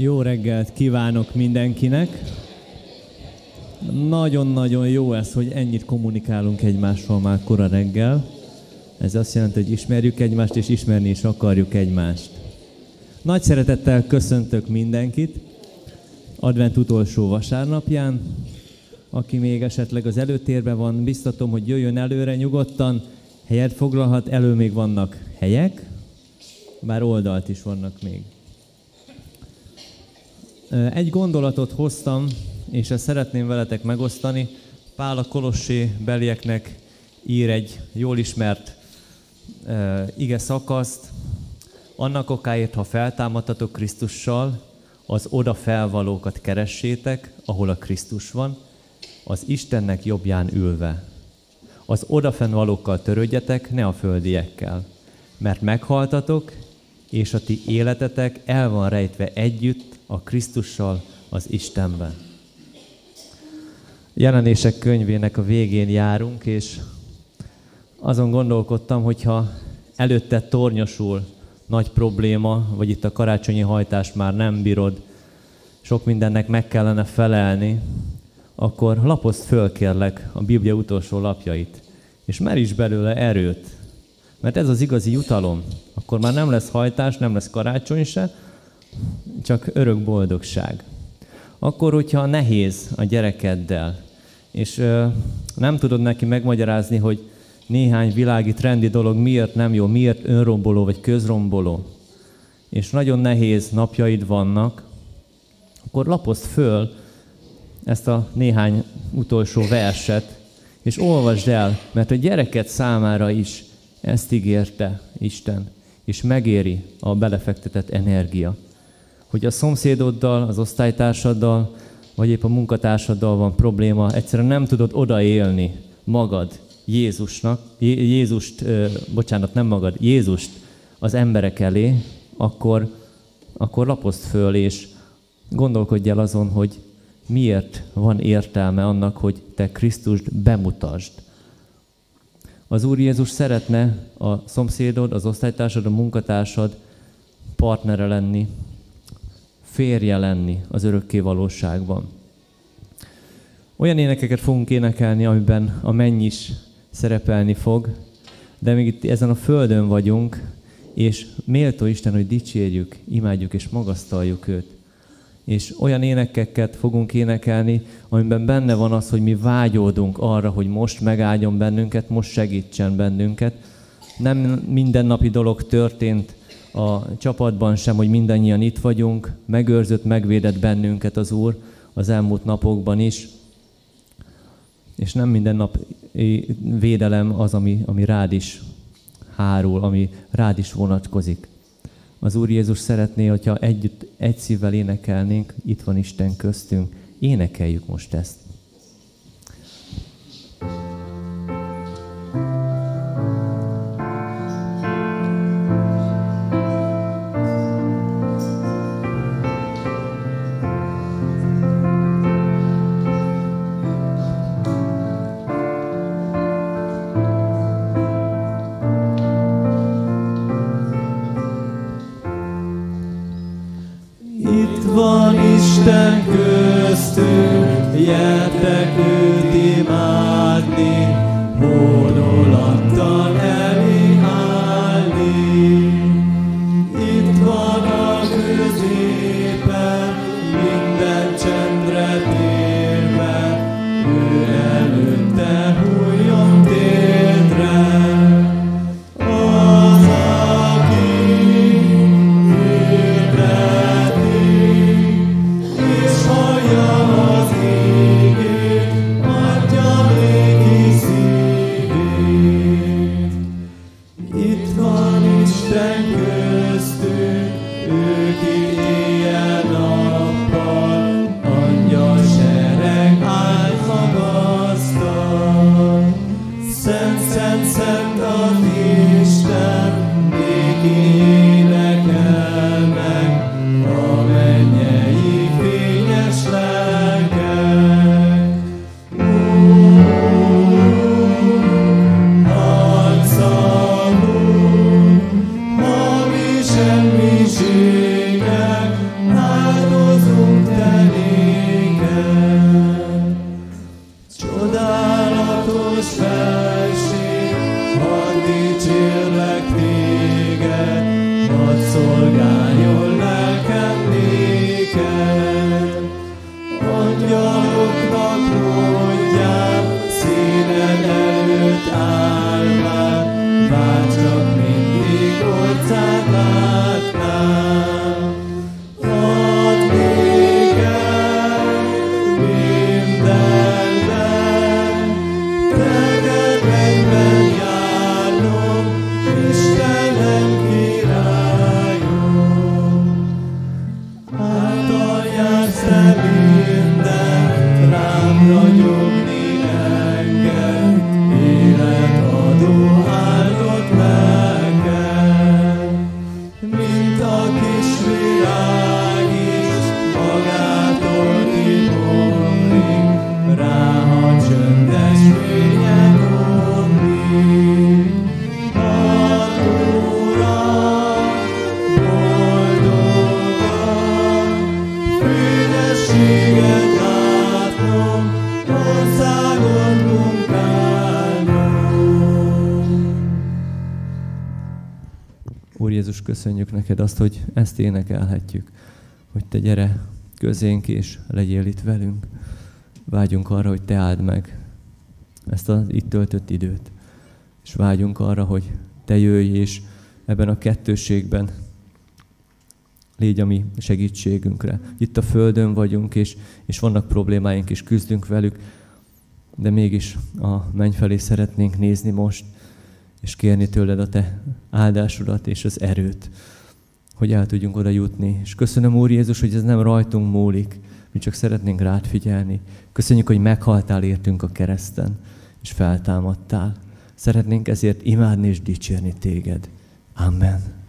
Jó reggelt kívánok mindenkinek! Nagyon-nagyon jó ez, hogy ennyit kommunikálunk egymással már kora reggel. Ez azt jelenti, hogy ismerjük egymást, és ismerni is akarjuk egymást. Nagy szeretettel köszöntök mindenkit advent utolsó vasárnapján. Aki még esetleg az előtérben van, biztatom, hogy jöjjön előre nyugodtan, helyet foglalhat, elő még vannak helyek, bár oldalt is vannak még. Egy gondolatot hoztam, és ezt szeretném veletek megosztani. Pál a Kolossé belieknek ír egy jól ismert uh, ige szakaszt. Annak okáért, ha feltámadtatok Krisztussal, az oda felvalókat keressétek, ahol a Krisztus van, az Istennek jobbján ülve. Az odafennvalókkal törődjetek, ne a földiekkel, mert meghaltatok, és a ti életetek el van rejtve együtt a Krisztussal az Istenben. Jelenések könyvének a végén járunk, és azon gondolkodtam, hogyha előtte tornyosul nagy probléma, vagy itt a karácsonyi hajtást már nem bírod, sok mindennek meg kellene felelni, akkor lapozd föl kérlek a Biblia utolsó lapjait, és meríts belőle erőt, mert ez az igazi jutalom. Akkor már nem lesz hajtás, nem lesz karácsony se, csak örök boldogság. Akkor, hogyha nehéz a gyerekeddel, és ö, nem tudod neki megmagyarázni, hogy néhány világi trendi dolog miért nem jó, miért önromboló vagy közromboló, és nagyon nehéz napjaid vannak, akkor lapozd föl ezt a néhány utolsó verset, és olvasd el, mert a gyereket számára is ezt ígérte Isten, és megéri a belefektetett energia. Hogy a szomszédoddal, az osztálytársaddal, vagy épp a munkatársaddal van probléma, egyszerűen nem tudod odaélni magad Jézusnak, Jézust, bocsánat, nem magad, Jézust az emberek elé, akkor, akkor lapozd föl, és gondolkodj el azon, hogy miért van értelme annak, hogy te Krisztust bemutasd. Az Úr Jézus szeretne a szomszédod, az osztálytársad, a munkatársad partnere lenni, férje lenni az örökké valóságban. Olyan énekeket fogunk énekelni, amiben a menny is szerepelni fog, de még itt ezen a földön vagyunk, és méltó Isten, hogy dicsérjük, imádjuk és magasztaljuk őt. És olyan énekeket fogunk énekelni, amiben benne van az, hogy mi vágyódunk arra, hogy most megáldjon bennünket, most segítsen bennünket. Nem mindennapi dolog történt a csapatban sem, hogy mindannyian itt vagyunk, megőrzött, megvédett bennünket az Úr az elmúlt napokban is, és nem minden nap védelem az, ami, ami rád is hárul, ami rád is vonatkozik. Az Úr Jézus szeretné, hogyha együtt, egy szívvel énekelnénk, itt van Isten köztünk, énekeljük most ezt. Neked azt, hogy ezt énekelhetjük, hogy te gyere közénk és legyél itt velünk. Vágyunk arra, hogy te áld meg ezt az itt töltött időt. És vágyunk arra, hogy te jöjj, és ebben a kettőségben légy a mi segítségünkre. Itt a Földön vagyunk, és, és vannak problémáink, és küzdünk velük, de mégis a menny felé szeretnénk nézni most, és kérni tőled a te áldásodat és az erőt, hogy el tudjunk oda jutni. És köszönöm, Úr Jézus, hogy ez nem rajtunk múlik, mi csak szeretnénk rád figyelni. Köszönjük, hogy meghaltál értünk a kereszten, és feltámadtál. Szeretnénk ezért imádni és dicsérni téged. Amen.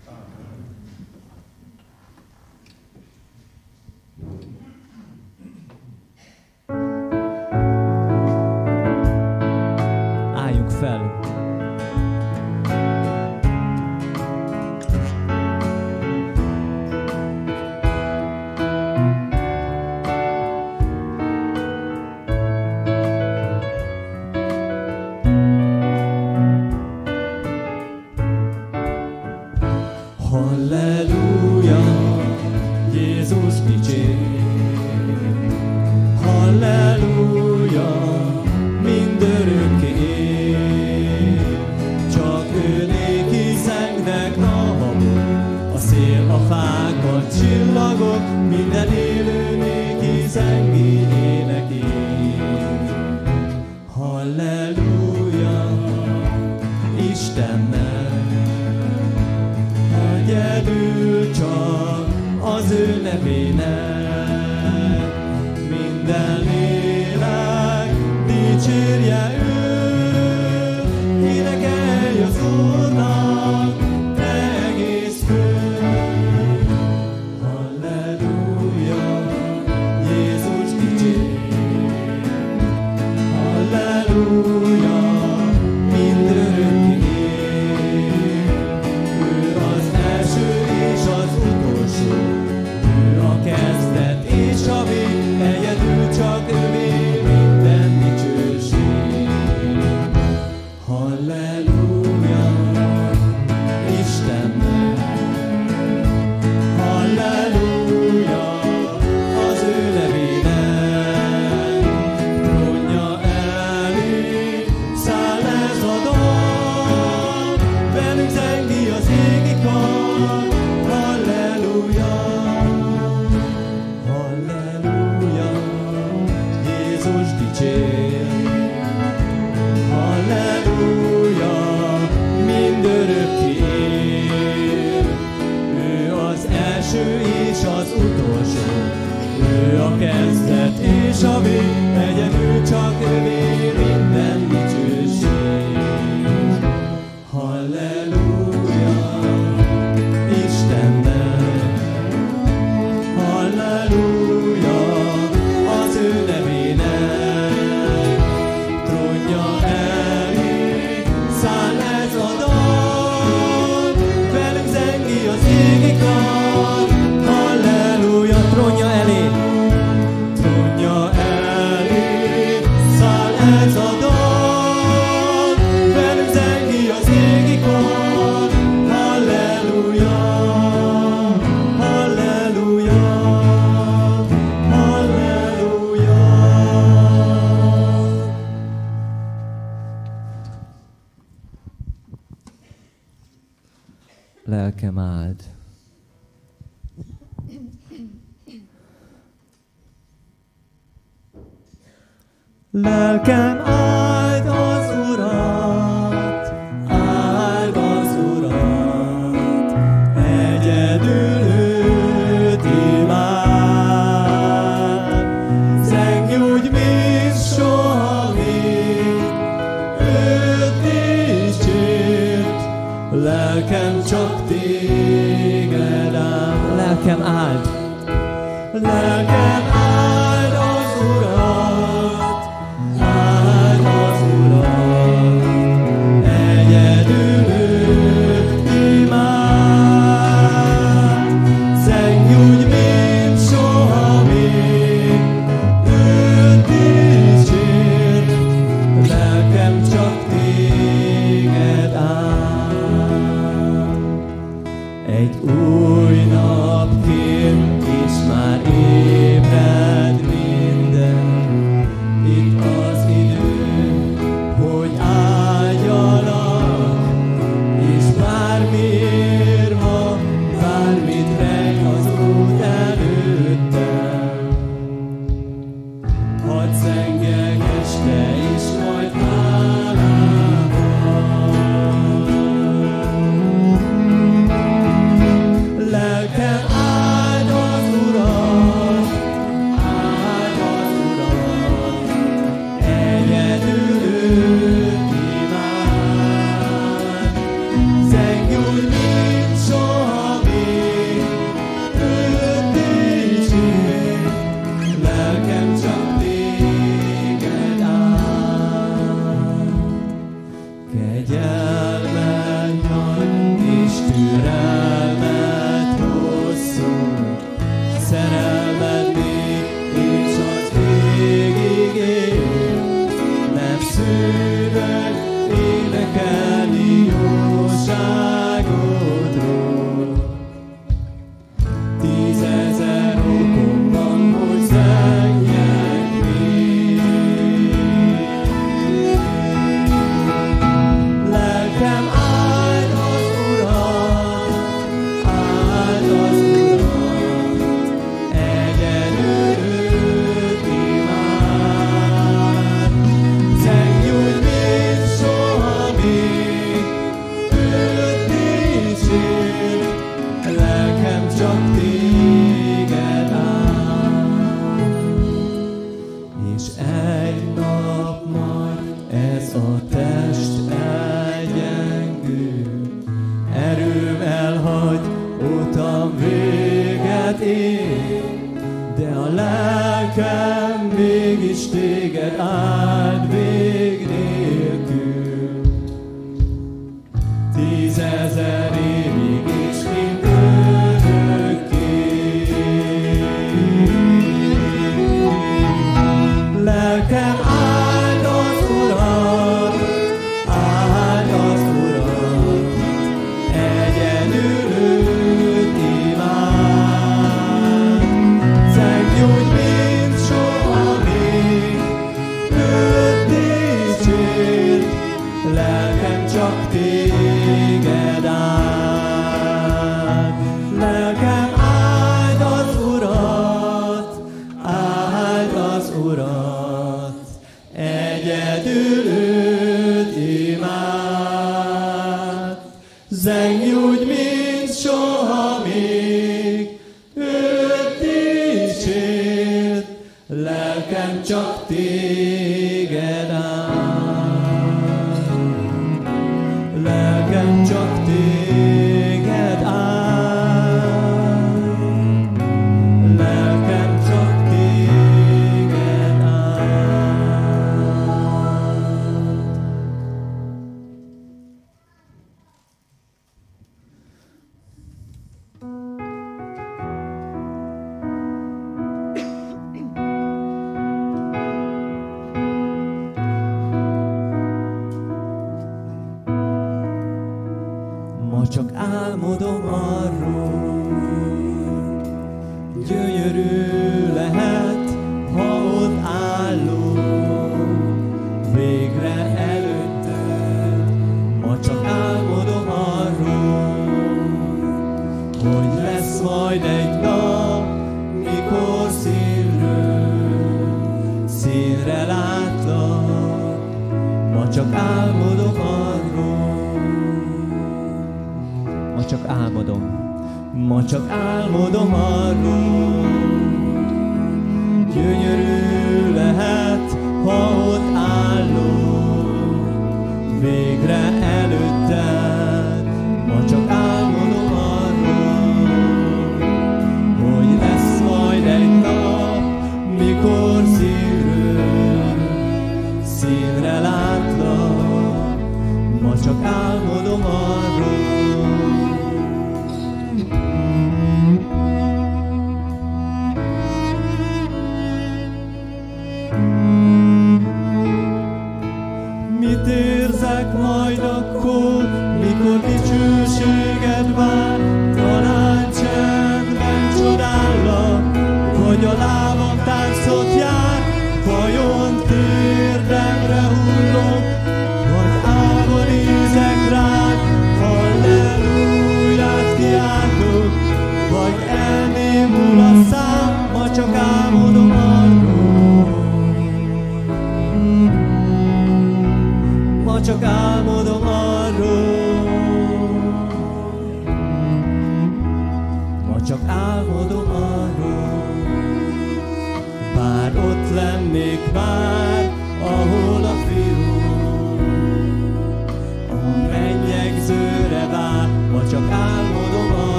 Lelkem csak téged áll.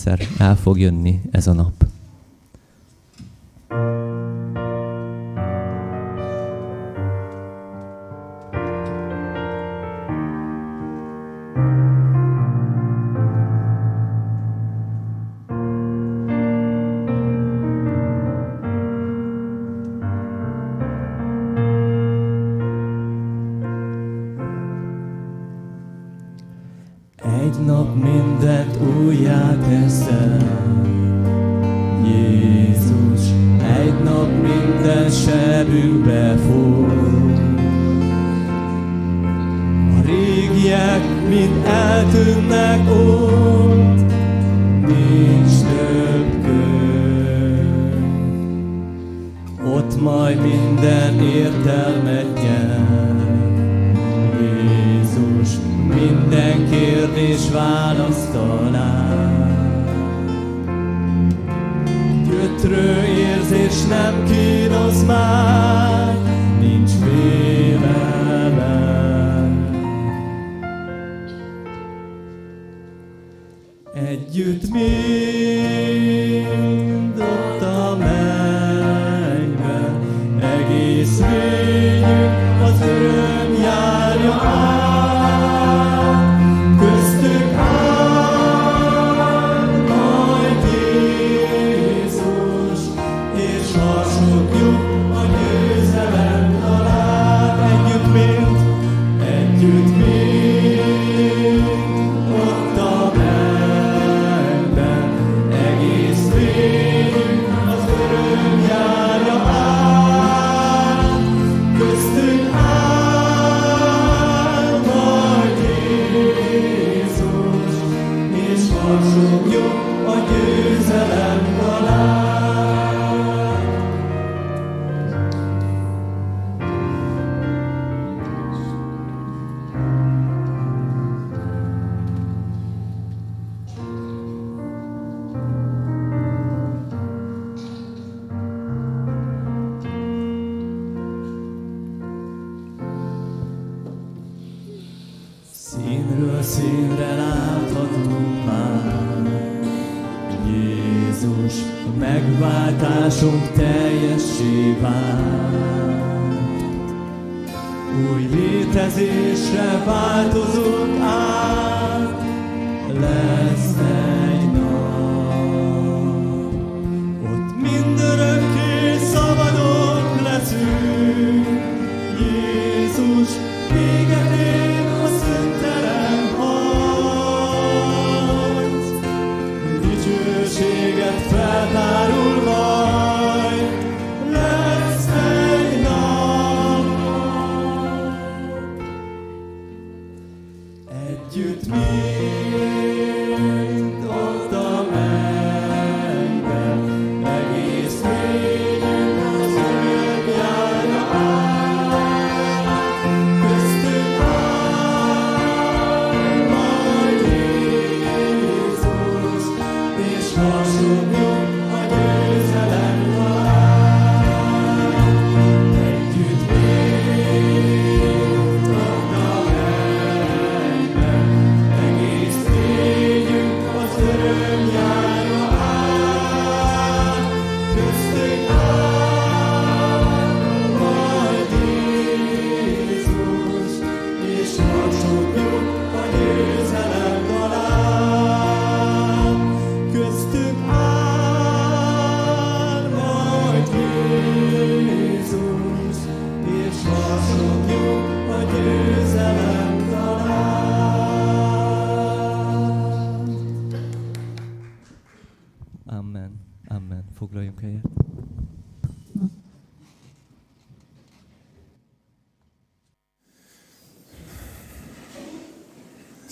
Egyszer el fog jönni ez a nap.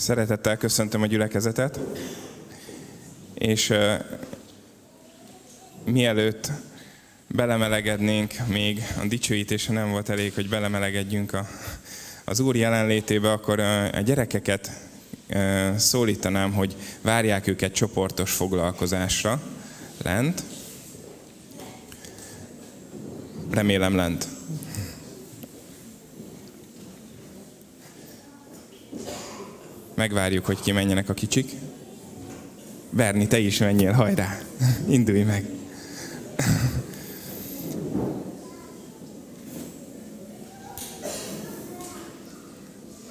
Szeretettel köszöntöm a gyülekezetet, és uh, mielőtt belemelegednénk, még a dicsőítése nem volt elég, hogy belemelegedjünk a, az Úr jelenlétébe, akkor uh, a gyerekeket uh, szólítanám, hogy várják őket csoportos foglalkozásra lent. Remélem lent. Megvárjuk, hogy kimenjenek a kicsik. Berni, te is menjél, hajrá! Indulj meg!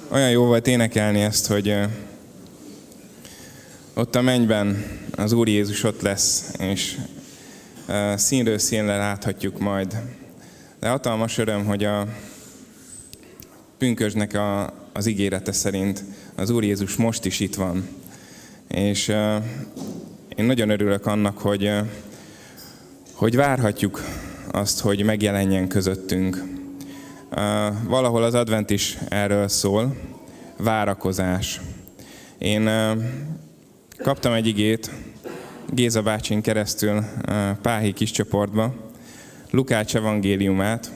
Olyan jó volt énekelni ezt, hogy ott a mennyben az Úr Jézus ott lesz, és színről színre láthatjuk majd. De hatalmas öröm, hogy a pünkösnek a, az ígérete szerint az Úr Jézus most is itt van. És én nagyon örülök annak, hogy, hogy várhatjuk azt, hogy megjelenjen közöttünk. Valahol az advent is erről szól, várakozás. Én kaptam egy igét Géza bácsin keresztül Páhi kis csoportba, Lukács evangéliumát,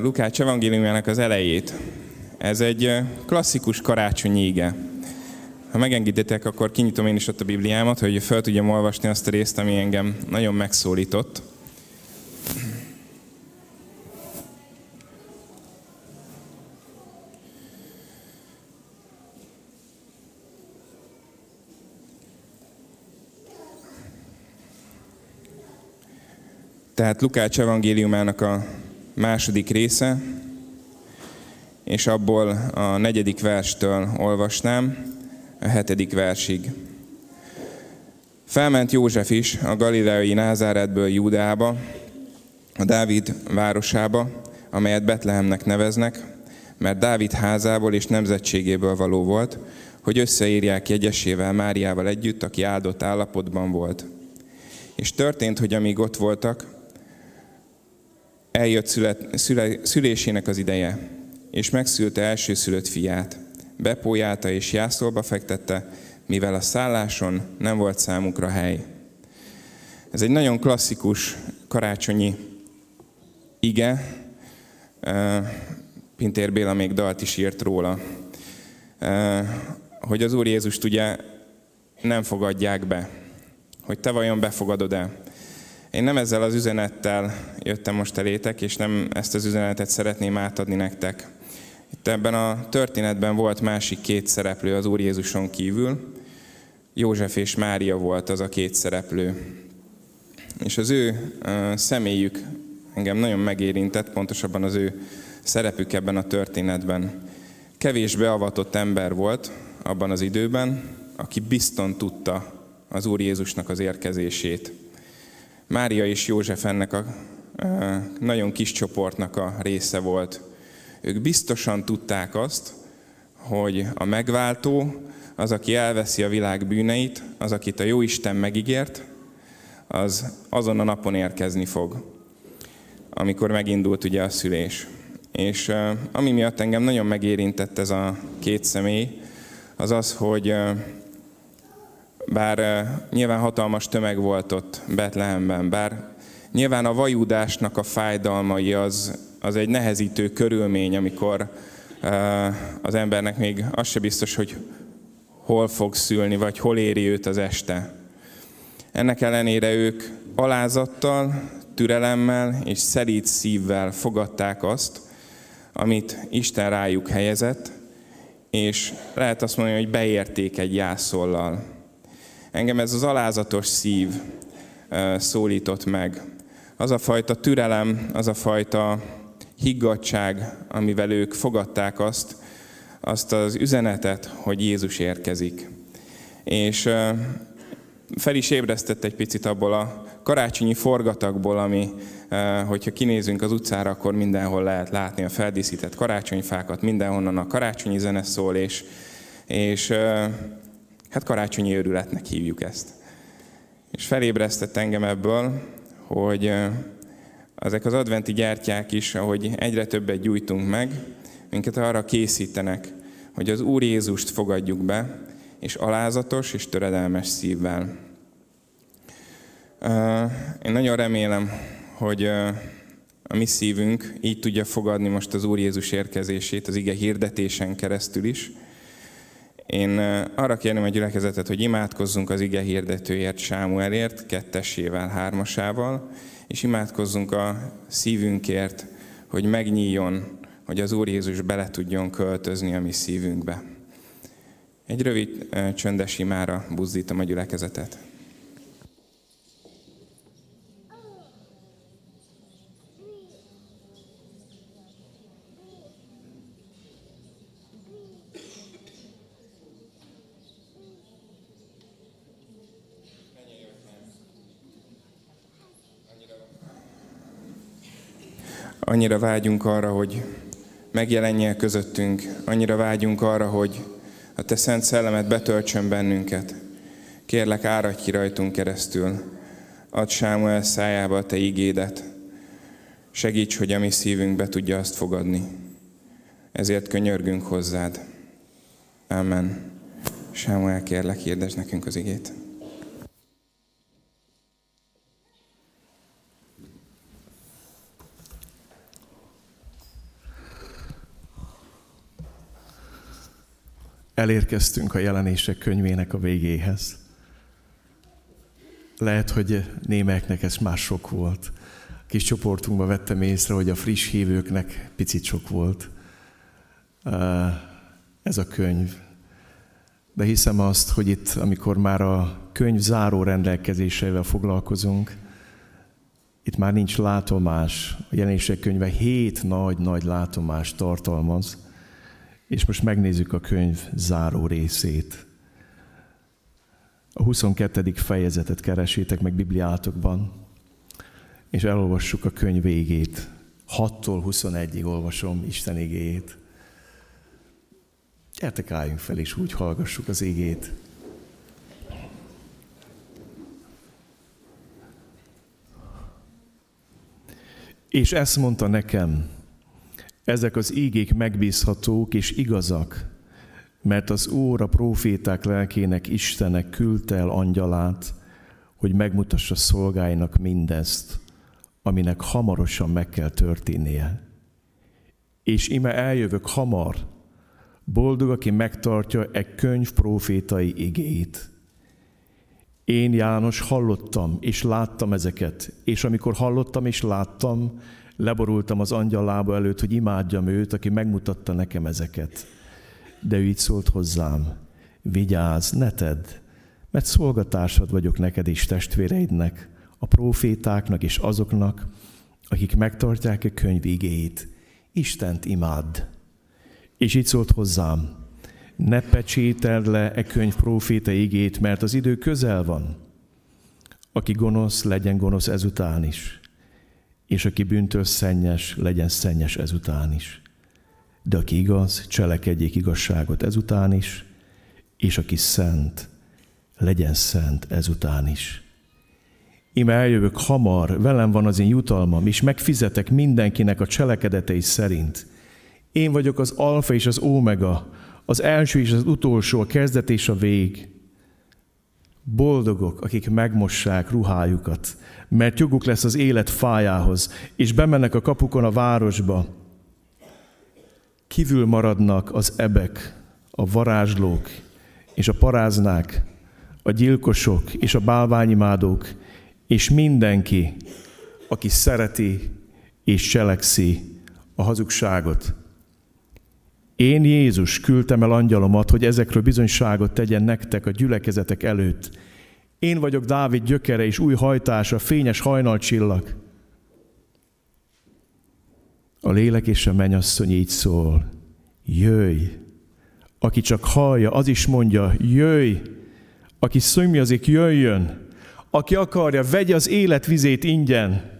Lukács evangéliumának az elejét, ez egy klasszikus karácsonyi ige. Ha megengeditek, akkor kinyitom én is ott a Bibliámat, hogy fel tudjam olvasni azt a részt, ami engem nagyon megszólított. Tehát Lukács evangéliumának a második része, és abból a negyedik verstől olvasnám a hetedik versig. Felment József is a galileai Názáretből Júdába, a Dávid városába, amelyet Betlehemnek neveznek, mert Dávid házából és nemzetségéből való volt, hogy összeírják jegyesével Máriával együtt, aki áldott állapotban volt. És történt, hogy amíg ott voltak, eljött szület, szüle, szülésének az ideje, és megszülte elsőszülött fiát. Bepójálta és jászolba fektette, mivel a szálláson nem volt számukra hely. Ez egy nagyon klasszikus karácsonyi ige, Pintér Béla még dalt is írt róla, hogy az Úr Jézust ugye nem fogadják be, hogy te vajon befogadod-e. Én nem ezzel az üzenettel jöttem most elétek, és nem ezt az üzenetet szeretném átadni nektek. Itt ebben a történetben volt másik két szereplő az Úr Jézuson kívül. József és Mária volt az a két szereplő. És az ő személyük engem nagyon megérintett, pontosabban az ő szerepük ebben a történetben. Kevés beavatott ember volt abban az időben, aki bizton tudta az Úr Jézusnak az érkezését. Mária és József ennek a nagyon kis csoportnak a része volt. Ők biztosan tudták azt, hogy a megváltó, az, aki elveszi a világ bűneit, az, akit a Jóisten megígért, az azon a napon érkezni fog, amikor megindult ugye a szülés. És ami miatt engem nagyon megérintett ez a két személy, az az, hogy bár nyilván hatalmas tömeg volt ott Betlehemben, bár nyilván a vajúdásnak a fájdalmai az, az egy nehezítő körülmény, amikor az embernek még az se biztos, hogy hol fog szülni, vagy hol éri őt az este. Ennek ellenére ők alázattal, türelemmel és szerít szívvel fogadták azt, amit Isten rájuk helyezett, és lehet azt mondani, hogy beérték egy jászollal. Engem ez az alázatos szív szólított meg. Az a fajta türelem, az a fajta higgadság, amivel ők fogadták azt, azt az üzenetet, hogy Jézus érkezik. És fel is ébresztett egy picit abból a karácsonyi forgatagból, ami, hogyha kinézünk az utcára, akkor mindenhol lehet látni a feldíszített karácsonyfákat, mindenhonnan a karácsonyi zene szól, és, és hát karácsonyi őrületnek hívjuk ezt. És felébresztett engem ebből, hogy ezek az adventi gyertyák is, ahogy egyre többet gyújtunk meg, minket arra készítenek, hogy az Úr Jézust fogadjuk be, és alázatos és töredelmes szívvel. Én nagyon remélem, hogy a mi szívünk így tudja fogadni most az Úr Jézus érkezését, az ige hirdetésen keresztül is. Én arra kérném a gyülekezetet, hogy imádkozzunk az ige hirdetőért, Sámuelért, kettesével, hármasával, és imádkozzunk a szívünkért, hogy megnyíljon, hogy az Úr Jézus bele tudjon költözni a mi szívünkbe. Egy rövid csöndes imára buzdítom a gyülekezetet. Annyira vágyunk arra, hogy megjelenjél közöttünk. Annyira vágyunk arra, hogy a Te Szent Szellemet betöltsön bennünket. Kérlek, áradj ki rajtunk keresztül. Add Sámuel szájába a Te ígédet. Segíts, hogy a mi szívünk be tudja azt fogadni. Ezért könyörgünk hozzád. Amen. Sámuel, kérlek, hirdesd nekünk az igét. Elérkeztünk a jelenések könyvének a végéhez. Lehet, hogy némeknek ez már sok volt. A kis csoportunkban vettem észre, hogy a friss hívőknek picit sok volt ez a könyv. De hiszem azt, hogy itt, amikor már a könyv záró rendelkezéseivel foglalkozunk, itt már nincs látomás. A jelenések könyve hét nagy-nagy látomást tartalmaz, és most megnézzük a könyv záró részét. A 22. fejezetet keresétek meg Bibliátokban, és elolvassuk a könyv végét. 6-tól 21-ig olvasom Isten igéjét. Gyertek, álljunk fel, és úgy hallgassuk az igét. És ezt mondta nekem, ezek az ígék megbízhatók és igazak, mert az Úr a proféták lelkének Istenek küldte el angyalát, hogy megmutassa szolgáinak mindezt, aminek hamarosan meg kell történnie. És ime eljövök hamar, boldog, aki megtartja egy könyv profétai igét. Én János hallottam és láttam ezeket, és amikor hallottam és láttam, leborultam az angyal lába előtt, hogy imádjam őt, aki megmutatta nekem ezeket. De ő így szólt hozzám, vigyázz, ne tedd, mert szolgatársad vagyok neked és testvéreidnek, a profétáknak és azoknak, akik megtartják a könyv igéit, Istent imádd. És így szólt hozzám, ne pecsételd le e könyv próféta igét, mert az idő közel van. Aki gonosz, legyen gonosz ezután is, és aki bűntől szennyes, legyen szennyes ezután is. De aki igaz, cselekedjék igazságot ezután is, és aki szent, legyen szent ezután is. Ime eljövök hamar, velem van az én jutalmam, és megfizetek mindenkinek a cselekedetei szerint. Én vagyok az alfa és az ómega, az első és az utolsó, a kezdet és a vég. Boldogok, akik megmossák ruhájukat, mert joguk lesz az élet fájához, és bemennek a kapukon a városba. Kívül maradnak az ebek, a varázslók és a paráznák, a gyilkosok és a bálványimádók, és mindenki, aki szereti és cselekszi a hazugságot. Én Jézus küldtem el angyalomat, hogy ezekről bizonyságot tegyen nektek a gyülekezetek előtt. Én vagyok Dávid gyökere és új hajtása, fényes hajnalcsillag. A lélek és a mennyasszony így szól, jöjj! Aki csak hallja, az is mondja, jöjj! Aki szomjazik, jöjjön! Aki akarja, vegye az élet vizét ingyen.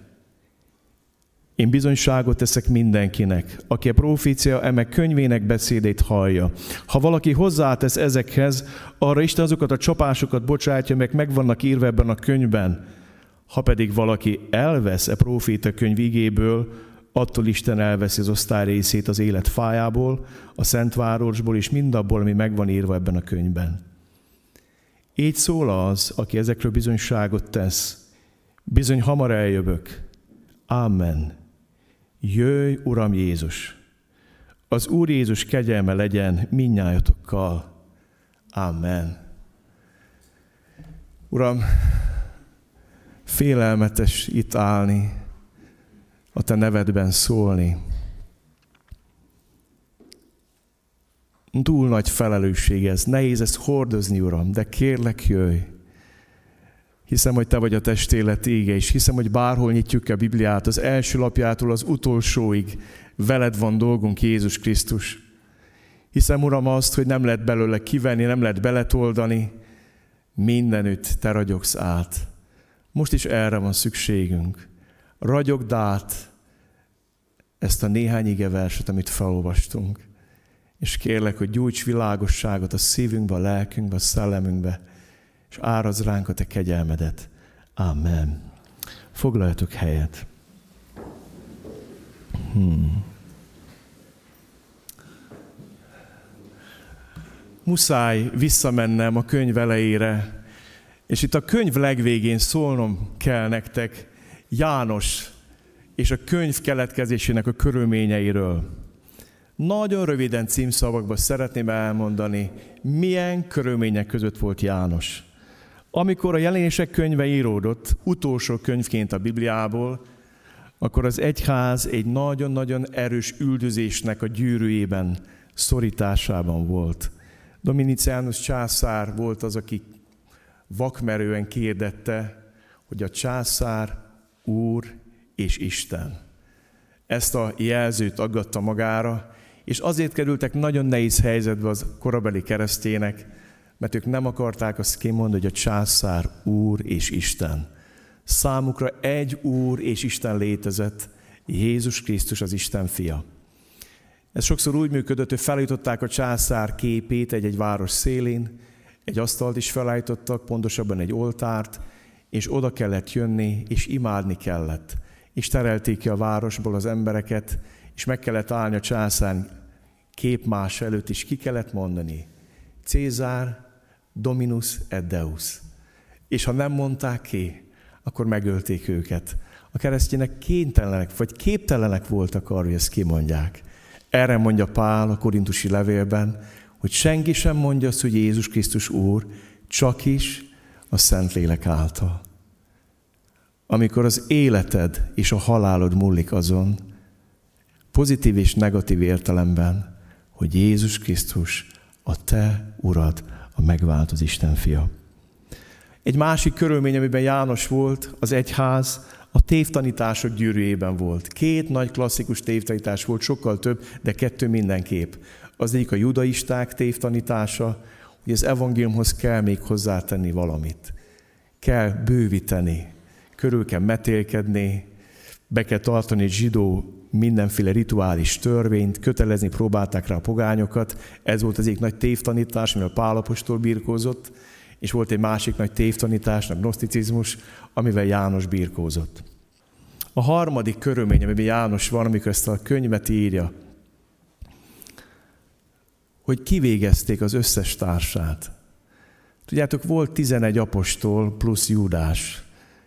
Én bizonyságot teszek mindenkinek, aki a profécia eme könyvének beszédét hallja. Ha valaki hozzátesz ezekhez, arra Isten azokat a csapásokat bocsátja, meg meg vannak írva ebben a könyvben. Ha pedig valaki elvesz e proféta könyv igéből, attól Isten elveszi az osztály részét az élet fájából, a Szentvárosból és mindabból, ami megvan írva ebben a könyvben. Így szól az, aki ezekről bizonyságot tesz. Bizony hamar eljövök. Amen. Jöjj, Uram Jézus! Az Úr Jézus kegyelme legyen minnyájatokkal. Amen. Uram, félelmetes itt állni, a Te nevedben szólni. Túl nagy felelősség ez, nehéz ezt hordozni, Uram, de kérlek, jöjj. Hiszem, hogy Te vagy a testélet ége, és hiszem, hogy bárhol nyitjuk a Bibliát, az első lapjától az utolsóig veled van dolgunk, Jézus Krisztus. Hiszem, Uram, azt, hogy nem lehet belőle kivenni, nem lehet beletoldani, mindenütt Te ragyogsz át. Most is erre van szükségünk. Ragyogd át ezt a néhány ige verset, amit felolvastunk és kérlek, hogy gyújts világosságot a szívünkbe, a lelkünkbe, a szellemünkbe, és áraz ránk a te kegyelmedet. Amen. Foglaljatok helyet. Hmm. Muszáj visszamennem a könyv elejére, és itt a könyv legvégén szólnom kell nektek János és a könyv keletkezésének a körülményeiről. Nagyon röviden címszavakban szeretném elmondani, milyen körülmények között volt János. Amikor a jelenések könyve íródott, utolsó könyvként a Bibliából, akkor az egyház egy nagyon-nagyon erős üldözésnek a gyűrűjében, szorításában volt. Dominiciánus császár volt az, aki vakmerően kérdette, hogy a császár, úr és Isten. Ezt a jelzőt aggatta magára, és azért kerültek nagyon nehéz helyzetbe az korabeli keresztények, mert ők nem akarták azt kimondani, hogy a császár úr és Isten. Számukra egy úr és Isten létezett, Jézus Krisztus az Isten fia. Ez sokszor úgy működött, hogy felállították a császár képét egy-egy város szélén, egy asztalt is felállítottak, pontosabban egy oltárt, és oda kellett jönni, és imádni kellett. És terelték ki a városból az embereket, és meg kellett állni a császár képmás előtt is ki kellett mondani, Cézár Dominus et Deus. És ha nem mondták ki, akkor megölték őket. A keresztények kénytelenek, vagy képtelenek voltak arra, hogy ezt kimondják. Erre mondja Pál a korintusi levélben, hogy senki sem mondja azt, hogy Jézus Krisztus Úr, csak is a Szentlélek által. Amikor az életed és a halálod múlik azon, pozitív és negatív értelemben, hogy Jézus Krisztus a te urad, a megváltoz Isten fia. Egy másik körülmény, amiben János volt, az egyház, a tévtanítások gyűrűjében volt. Két nagy klasszikus tévtanítás volt, sokkal több, de kettő mindenképp. Az egyik a judaisták tévtanítása, hogy az evangéliumhoz kell még hozzátenni valamit. Kell bővíteni, körül kell metélkedni, be kell tartani egy zsidó mindenféle rituális törvényt, kötelezni próbálták rá a pogányokat. Ez volt az egyik nagy tévtanítás, amivel Pálapostól birkózott, és volt egy másik nagy tévtanítás, a gnoszticizmus, amivel János birkózott. A harmadik körülmény, amiben János van, amikor ezt a könyvet írja, hogy kivégezték az összes társát. Tudjátok, volt 11 apostol plusz Júdás,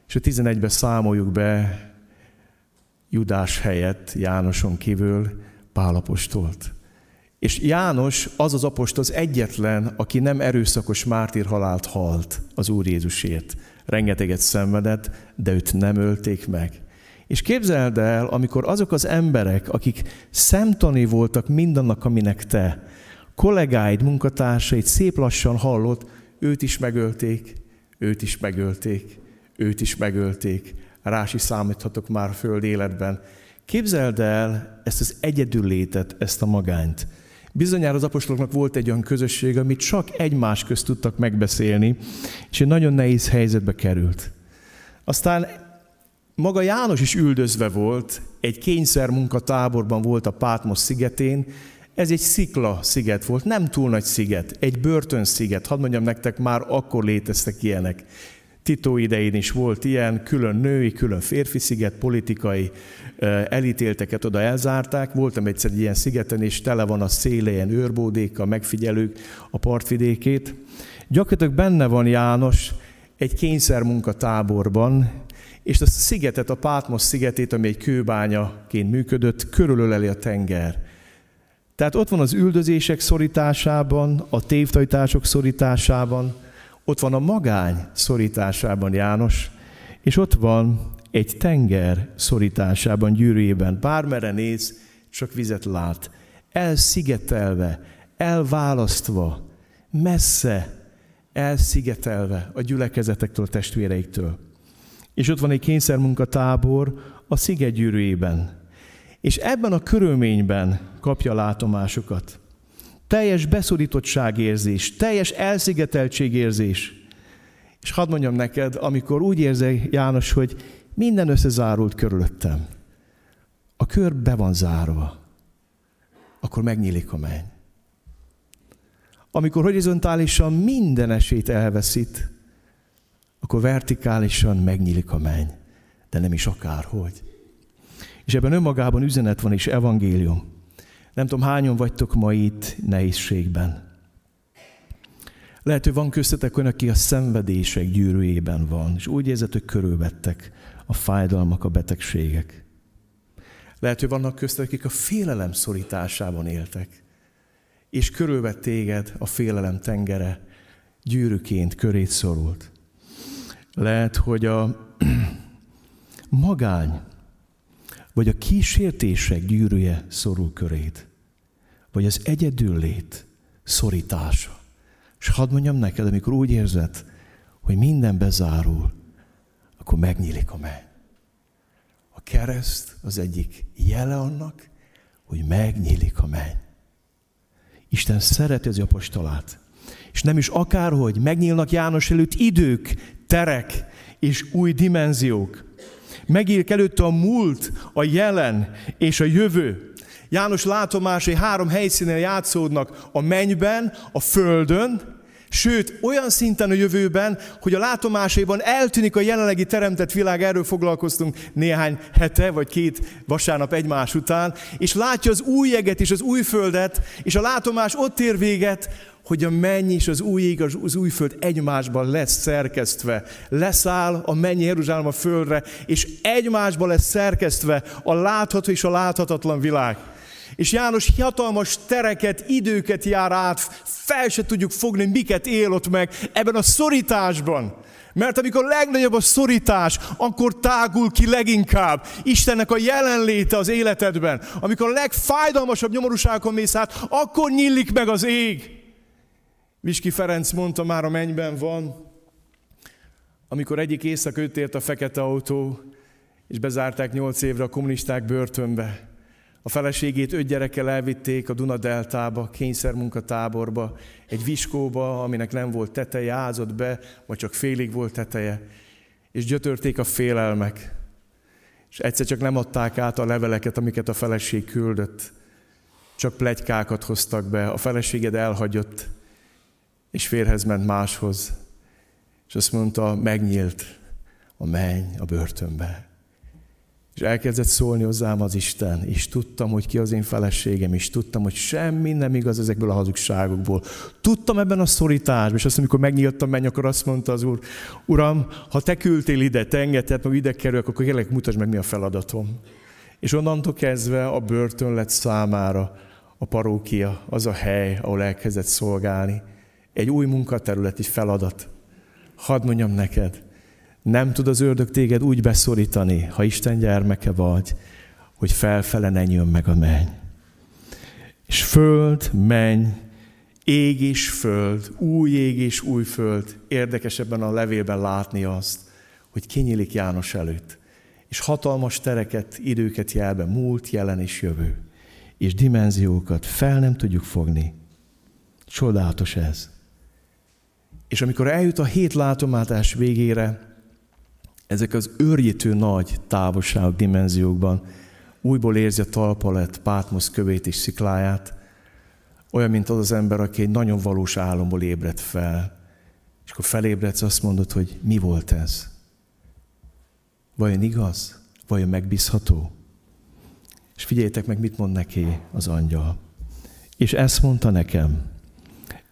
és a 11-be számoljuk be Judás helyett, Jánoson kívül Pálapostolt. És János az az apostol az egyetlen, aki nem erőszakos mártírhalált halt az Úr Jézusért. Rengeteget szenvedett, de őt nem ölték meg. És képzeld el, amikor azok az emberek, akik szemtani voltak mindannak, aminek te, kollégáid, munkatársaid szép lassan hallott, őt is megölték, őt is megölték, őt is megölték. Rási számíthatok már a föld életben. Képzeld el ezt az egyedül létet, ezt a magányt. Bizonyára az apostoloknak volt egy olyan közösség, amit csak egymás közt tudtak megbeszélni, és egy nagyon nehéz helyzetbe került. Aztán maga János is üldözve volt, egy kényszer munkatáborban volt a Pátmos szigetén, ez egy szikla sziget volt, nem túl nagy sziget, egy börtönsziget. Hadd mondjam nektek, már akkor léteztek ilyenek. Tito idején is volt ilyen, külön női, külön férfi sziget, politikai elítélteket oda elzárták. Voltam egyszer egy ilyen szigeten, és tele van a szélén őrbódékkal, megfigyelők a partvidékét. Gyakorlatilag benne van János egy kényszermunkatáborban, és azt a szigetet, a Pátmos szigetét, ami egy kőbányaként működött, körülöleli a tenger. Tehát ott van az üldözések szorításában, a tévtajtások szorításában, ott van a magány szorításában János, és ott van egy tenger szorításában, gyűrűjében. Bármere néz, csak vizet lát. Elszigetelve, elválasztva, messze, elszigetelve a gyülekezetektől, a testvéreiktől. És ott van egy kényszermunkatábor a sziget gyűrűjében. És ebben a körülményben kapja látomásokat teljes beszorítottságérzés, teljes elszigeteltségérzés. És hadd mondjam neked, amikor úgy érzi János, hogy minden összezárult körülöttem, a kör be van zárva, akkor megnyílik a menny. Amikor horizontálisan minden esélyt elveszít, akkor vertikálisan megnyílik a menny, de nem is akárhogy. És ebben önmagában üzenet van és evangélium. Nem tudom, hányan vagytok ma itt nehézségben. Lehet, hogy van köztetek olyan, aki a szenvedések gyűrűjében van, és úgy érzed, hogy körülvettek a fájdalmak, a betegségek. Lehet, hogy vannak köztetek, akik a félelem szorításában éltek, és körülvett téged a félelem tengere, gyűrűként körét szorult. Lehet, hogy a magány vagy a kísértések gyűrűje szorul körét, vagy az egyedüllét szorítása. És hadd mondjam neked, amikor úgy érzed, hogy minden bezárul, akkor megnyílik a menny. A kereszt az egyik jele annak, hogy megnyílik a menny. Isten szereti az apostolát. És nem is akárhogy, megnyílnak János előtt idők, terek és új dimenziók. Megír előtte a múlt, a jelen és a jövő. János látomásai három helyszínen játszódnak a mennyben, a földön, Sőt, olyan szinten a jövőben, hogy a látomásaiban eltűnik a jelenlegi teremtett világ, erről foglalkoztunk néhány hete, vagy két vasárnap egymás után, és látja az új jeget és az új földet, és a látomás ott ér véget, hogy a menny és az új ég, az új föld egymásban lesz szerkesztve. Leszáll a mennyi Jeruzsálem a földre, és egymásban lesz szerkesztve a látható és a láthatatlan világ. És János hatalmas tereket, időket jár át, fel se tudjuk fogni, miket él ott meg ebben a szorításban. Mert amikor legnagyobb a szorítás, akkor tágul ki leginkább Istennek a jelenléte az életedben. Amikor a legfájdalmasabb nyomorúságokon mész át, akkor nyílik meg az ég. Viski Ferenc mondta már a mennyben van, amikor egyik éjszak őt ért a fekete autó, és bezárták nyolc évre a kommunisták börtönbe. A feleségét öt gyerekkel elvitték a Duna-deltába, kényszermunkatáborba, egy viskóba, aminek nem volt teteje, ázott be, vagy csak félig volt teteje, és gyötörték a félelmek. És egyszer csak nem adták át a leveleket, amiket a feleség küldött. Csak plegykákat hoztak be, a feleséged elhagyott, és férhez ment máshoz. És azt mondta, megnyílt a menny a börtönbe. És elkezdett szólni hozzám az Isten, és tudtam, hogy ki az én feleségem, és tudtam, hogy semmi nem igaz ezekből a hazugságokból. Tudtam ebben a szorításban, és azt, amikor megnyíltam menj, akkor azt mondta az Úr, Uram, ha te küldtél ide, te engedted, meg ide kerülök, akkor kérlek, mutasd meg, mi a feladatom. És onnantól kezdve a börtön lett számára a parókia, az a hely, ahol elkezdett szolgálni. Egy új munkaterület, egy feladat. Hadd mondjam neked, nem tud az ördög téged úgy beszorítani, ha Isten gyermeke vagy, hogy felfele ne jön meg a menny. És föld, menny, ég és föld, új ég és új föld. Érdekes ebben a levélben látni azt, hogy kinyílik János előtt. És hatalmas tereket, időket jelbe, múlt, jelen és jövő. És dimenziókat fel nem tudjuk fogni. Csodálatos ez. És amikor eljut a hét látomátás végére, ezek az őrjítő nagy távolságok, dimenziókban újból érzi a talpalet, Pátmosz kövét és szikláját, olyan, mint az az ember, aki egy nagyon valós álomból ébredt fel. És akkor felébredsz, azt mondod, hogy mi volt ez? Vajon igaz? Vajon megbízható? És figyeljétek meg, mit mond neki az angyal. És ezt mondta nekem,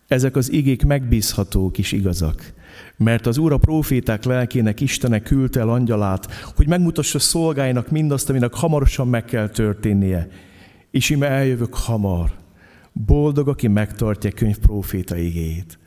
ezek az igék megbízhatók és igazak. Mert az Úr a proféták lelkének Istene küldte el angyalát, hogy megmutassa szolgáinak mindazt, aminek hamarosan meg kell történnie. És ime eljövök hamar. Boldog, aki megtartja könyv proféta igéjét.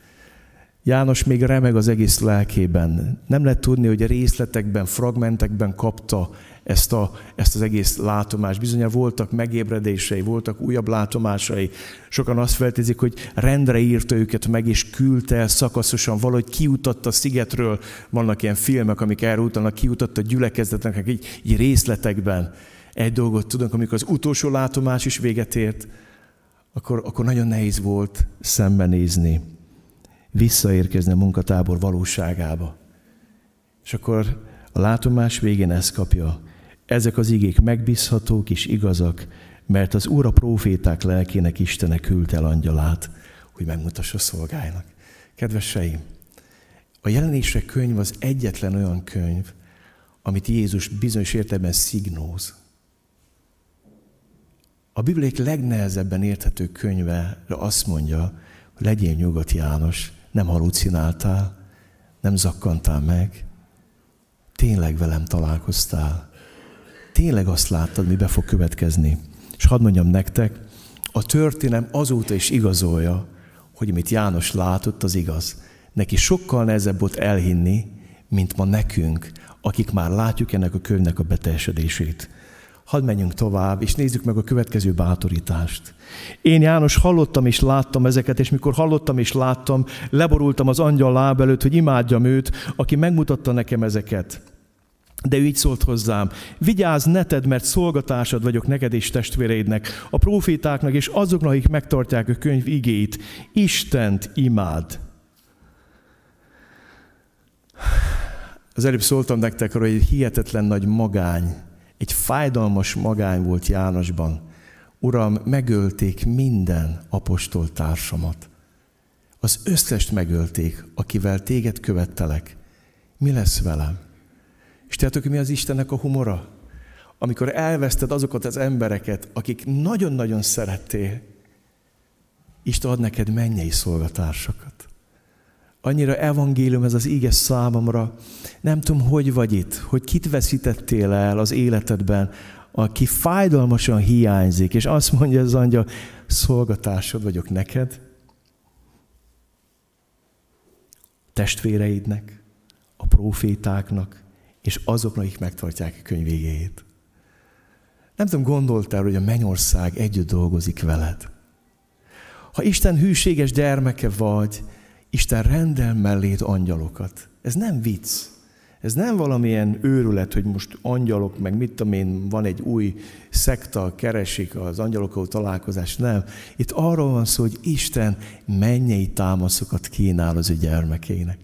János még remeg az egész lelkében. Nem lehet tudni, hogy a részletekben, fragmentekben kapta ezt, a, ezt az egész látomást. Bizonyára voltak megébredései, voltak újabb látomásai. Sokan azt feltézik, hogy rendre írta őket meg, és küldte el szakaszosan, valahogy kiutatta a szigetről. Vannak ilyen filmek, amik erre utalnak, kiutatta a gyülekezetnek így, így részletekben. Egy dolgot tudunk, amikor az utolsó látomás is véget ért, akkor, akkor nagyon nehéz volt szembenézni, visszaérkezni a munkatábor valóságába. És akkor a látomás végén ezt kapja. Ezek az igék megbízhatók és igazak, mert az Úr a proféták lelkének Istene küldte el angyalát, hogy megmutassa szolgájnak. Kedveseim, a jelenések könyv az egyetlen olyan könyv, amit Jézus bizonyos értelemben szignóz. A Bibliák legnehezebben érthető könyve azt mondja, hogy legyél nyugodt János, nem halucináltál, nem zakkantál meg, tényleg velem találkoztál, tényleg azt láttad, mi be fog következni. És hadd mondjam nektek, a történelem azóta is igazolja, hogy amit János látott, az igaz. Neki sokkal nehezebb volt elhinni, mint ma nekünk, akik már látjuk ennek a könyvnek a beteljesedését. Hadd menjünk tovább, és nézzük meg a következő bátorítást. Én János hallottam és láttam ezeket, és mikor hallottam és láttam, leborultam az angyal láb előtt, hogy imádjam őt, aki megmutatta nekem ezeket. De ő így szólt hozzám, vigyázz, ne tedd, mert szolgatásod vagyok neked és testvéreidnek, a profétáknak és azoknak, akik megtartják a könyv igéit. Istent imád. Az előbb szóltam nektek arra, hogy egy hihetetlen nagy magány, egy fájdalmas magány volt Jánosban. Uram, megölték minden apostol társamat. Az összest megölték, akivel téged követtelek. Mi lesz velem? És tudjátok, mi az Istennek a humora? Amikor elveszted azokat az embereket, akik nagyon-nagyon szerettél, Isten ad neked mennyei szolgatársakat. Annyira evangélium ez az íges számomra. Nem tudom, hogy vagy itt, hogy kit veszítettél el az életedben, aki fájdalmasan hiányzik, és azt mondja az angyal, szolgatásod vagyok neked, testvéreidnek, a profétáknak, és azoknak, akik megtartják a könyv végéjét. Nem tudom, gondoltál, hogy a mennyország együtt dolgozik veled. Ha Isten hűséges gyermeke vagy, Isten rendel melléd angyalokat. Ez nem vicc. Ez nem valamilyen őrület, hogy most angyalok, meg mit tudom én, van egy új szekta, keresik az angyalokkal találkozást. Nem. Itt arról van szó, hogy Isten mennyei támaszokat kínál az ő gyermekének.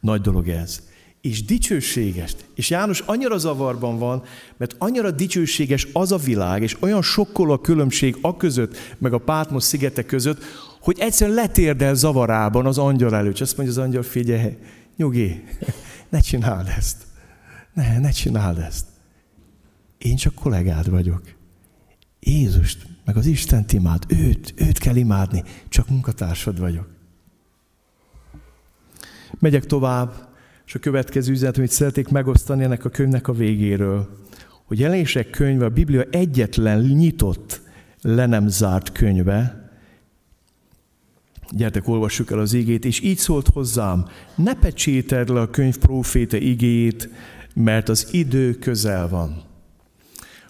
Nagy dolog ez. És dicsőséges. És János annyira zavarban van, mert annyira dicsőséges az a világ, és olyan sokkoló a különbség a között, meg a Pátmos szigete között, hogy egyszerűen letérdel zavarában az angyal előtt. És azt mondja az angyal, figyelj, nyugi, ne csináld ezt. Ne, ne csináld ezt. Én csak kollégád vagyok. Jézust, meg az Isten imád, őt, őt kell imádni, csak munkatársad vagyok. Megyek tovább, és a következő üzenet, amit szeretnék megosztani ennek a könyvnek a végéről, hogy jelenések könyve a Biblia egyetlen nyitott, le nem zárt könyve, Gyertek, olvassuk el az igét, és így szólt hozzám, ne pecséted le a könyv próféte igét, mert az idő közel van.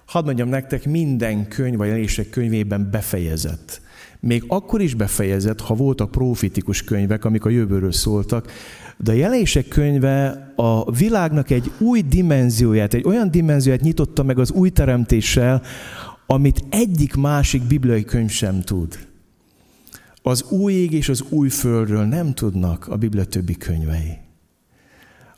Hadd mondjam nektek, minden könyv a jelenések könyvében befejezett. Még akkor is befejezett, ha voltak profitikus könyvek, amik a jövőről szóltak, de a jelenések könyve a világnak egy új dimenzióját, egy olyan dimenzióját nyitotta meg az új teremtéssel, amit egyik másik bibliai könyv sem tud. Az új ég és az új földről nem tudnak a Biblia többi könyvei.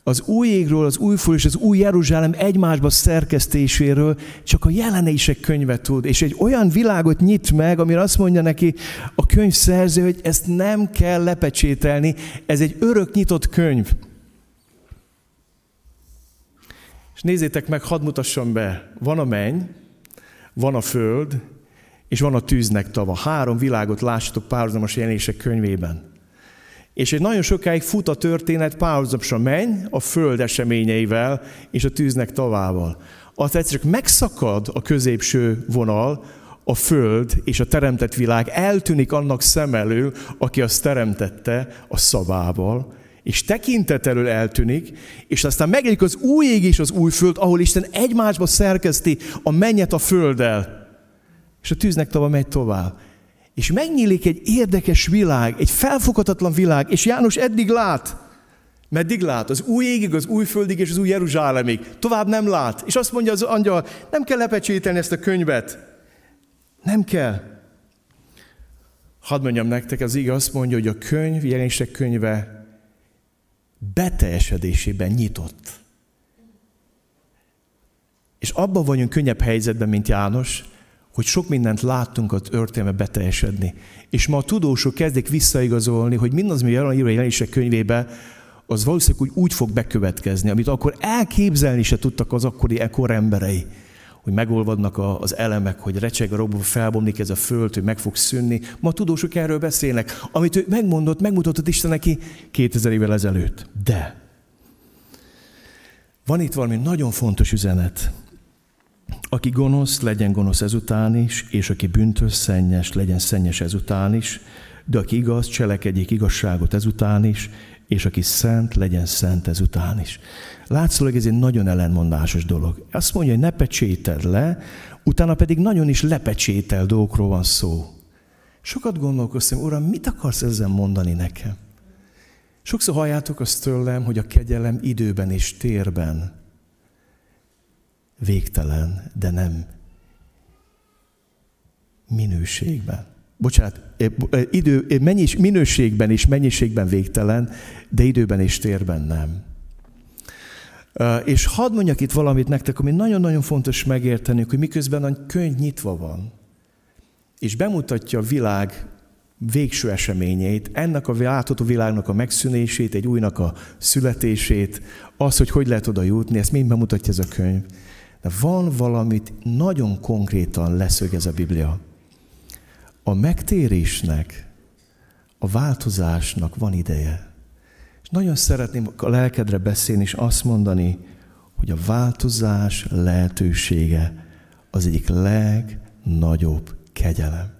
Az új égről, az új és az új Jeruzsálem egymásba szerkesztéséről csak a jelenések könyve tud. És egy olyan világot nyit meg, amire azt mondja neki a könyv szerző, hogy ezt nem kell lepecsételni, ez egy örök nyitott könyv. És nézzétek meg, hadd mutassam be, van a menny, van a föld, és van a tűznek tava. Három világot lássatok párhuzamos jelenések könyvében. És egy nagyon sokáig fut a történet párhuzamosan menny a föld eseményeivel és a tűznek tavával. Aztán egyszer megszakad a középső vonal, a föld és a teremtett világ eltűnik annak szem elől, aki azt teremtette a szavával, és tekintet elől eltűnik, és aztán megjelenik az új ég és az új föld, ahol Isten egymásba szerkeszti a mennyet a földdel és a tűznek tava megy tovább. És megnyílik egy érdekes világ, egy felfoghatatlan világ, és János eddig lát. Meddig lát? Az új égig, az új földig és az új Jeruzsálemig. Tovább nem lát. És azt mondja az angyal, nem kell lepecsételni ezt a könyvet. Nem kell. Hadd mondjam nektek, az igaz azt mondja, hogy a könyv, jelenések könyve beteljesedésében nyitott. És abban vagyunk könnyebb helyzetben, mint János, hogy sok mindent láttunk a történelme beteljesedni. És ma a tudósok kezdik visszaigazolni, hogy mindaz, ami jelen írva a jelenések könyvébe, az valószínűleg úgy, úgy fog bekövetkezni, amit akkor elképzelni se tudtak az akkori ekkor emberei, hogy megolvadnak az elemek, hogy recseg a robban, felbomlik ez a föld, hogy meg fog szűnni. Ma tudósok erről beszélnek, amit ő megmondott, megmutatott Isten neki 2000 évvel ezelőtt. De van itt valami nagyon fontos üzenet. Aki gonosz, legyen gonosz ezután is, és aki bűntös, szennyes, legyen szennyes ezután is, de aki igaz, cselekedjék igazságot ezután is, és aki szent, legyen szent ezután is. Látszólag ez egy nagyon ellenmondásos dolog. Azt mondja, hogy ne pecséted le, utána pedig nagyon is lepecsétel dolgokról van szó. Sokat gondolkoztam, Uram, mit akarsz ezzel mondani nekem? Sokszor halljátok azt tőlem, hogy a kegyelem időben és térben végtelen, de nem minőségben. Bocsánat, idő, mennyis, minőségben és mennyiségben végtelen, de időben és térben nem. És hadd mondjak itt valamit nektek, ami nagyon-nagyon fontos megérteni, hogy miközben a könyv nyitva van, és bemutatja a világ végső eseményeit, ennek a látható világnak a megszűnését, egy újnak a születését, az, hogy hogy lehet oda jutni, ezt mind bemutatja ez a könyv. Van valamit nagyon konkrétan leszögez a Biblia. A megtérésnek, a változásnak van ideje. És nagyon szeretném a lelkedre beszélni, és azt mondani, hogy a változás lehetősége az egyik legnagyobb kegyelem.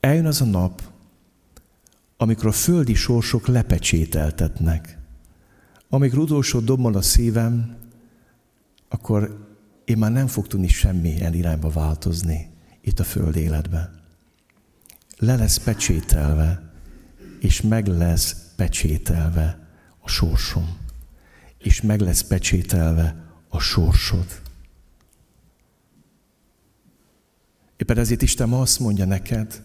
Eljön az a nap, amikor a földi sorsok lepecsételtetnek. Amikor utolsó dobban a szívem, akkor én már nem fog tudni semmilyen irányba változni itt a föld életben. Le lesz pecsételve és meg lesz pecsételve a sorsom. És meg lesz pecsételve a sorsod. Éppen ezért Isten azt mondja neked,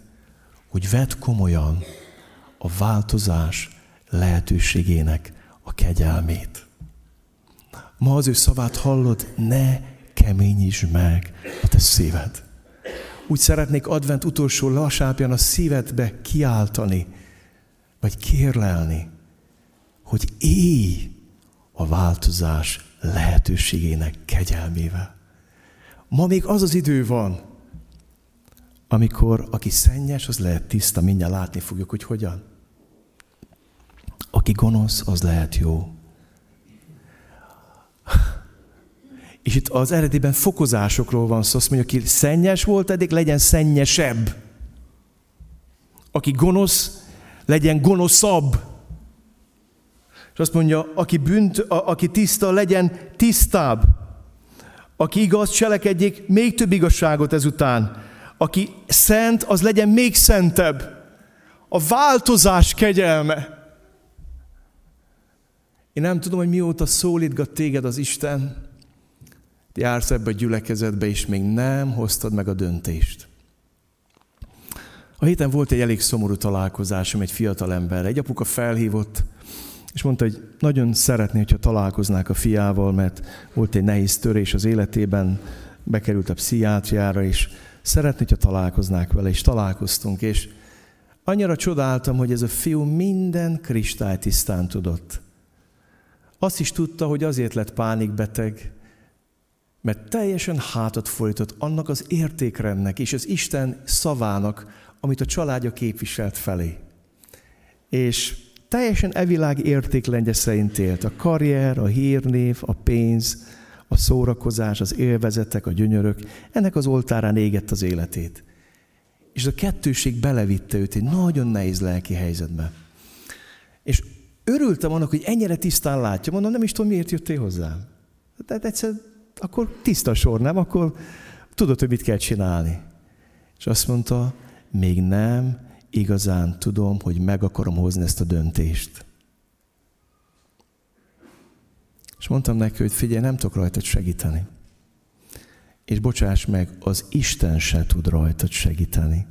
hogy vedd komolyan a változás lehetőségének a kegyelmét. Ma az ő szavát hallod, ne keményítsd meg a te szíved. Úgy szeretnék advent utolsó lasápján a szívedbe kiáltani, vagy kérlelni, hogy élj a változás lehetőségének kegyelmével. Ma még az az idő van, amikor aki szennyes, az lehet tiszta, mindjárt látni fogjuk, hogy hogyan. Aki gonosz, az lehet jó. És itt az eredetiben fokozásokról van szó. Azt mondja, aki szennyes volt eddig, legyen szennyesebb. Aki gonosz, legyen gonoszabb. És azt mondja, aki, bűnt, a, aki tiszta, legyen tisztább. Aki igaz, cselekedjék még több igazságot ezután. Aki szent, az legyen még szentebb. A változás kegyelme. Én nem tudom, hogy mióta szólítgat téged az Isten, jársz ebbe a gyülekezetbe, és még nem hoztad meg a döntést. A héten volt egy elég szomorú találkozásom egy fiatal ember. Egy apuka felhívott, és mondta, hogy nagyon szeretné, hogyha találkoznák a fiával, mert volt egy nehéz törés az életében, bekerült a pszichiátriára, és szeretné, hogyha találkoznák vele, és találkoztunk, és annyira csodáltam, hogy ez a fiú minden kristálytisztán tudott. Azt is tudta, hogy azért lett pánikbeteg, mert teljesen hátat folytott annak az értékrendnek és az Isten szavának, amit a családja képviselt felé. És teljesen evilág értéklendje szerint élt. A karrier, a hírnév, a pénz, a szórakozás, az élvezetek, a gyönyörök, ennek az oltárán égett az életét. És a kettőség belevitte őt egy nagyon nehéz lelki helyzetbe. És örültem annak, hogy ennyire tisztán látja. Mondom, nem is tudom, miért jöttél hozzám. Tehát egyszer, akkor tiszta sor, nem? Akkor tudod, hogy mit kell csinálni. És azt mondta, még nem igazán tudom, hogy meg akarom hozni ezt a döntést. És mondtam neki, hogy figyelj, nem tudok rajtad segíteni. És bocsáss meg, az Isten se tud rajtad segíteni.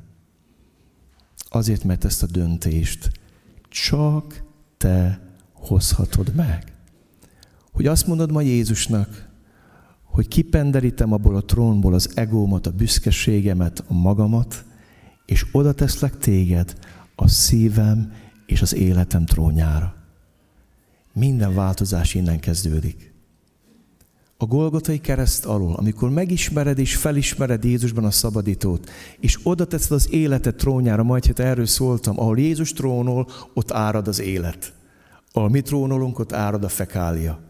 Azért, mert ezt a döntést csak te hozhatod meg. Hogy azt mondod ma Jézusnak, hogy kipenderítem abból a trónból az egómat, a büszkeségemet, a magamat, és oda teszlek téged a szívem és az életem trónjára. Minden változás innen kezdődik. A Golgotai kereszt alól, amikor megismered és felismered Jézusban a szabadítót, és oda teszed az életet trónjára, majd hát erről szóltam, ahol Jézus trónol, ott árad az élet. Ahol mi trónolunk, ott árad a fekália.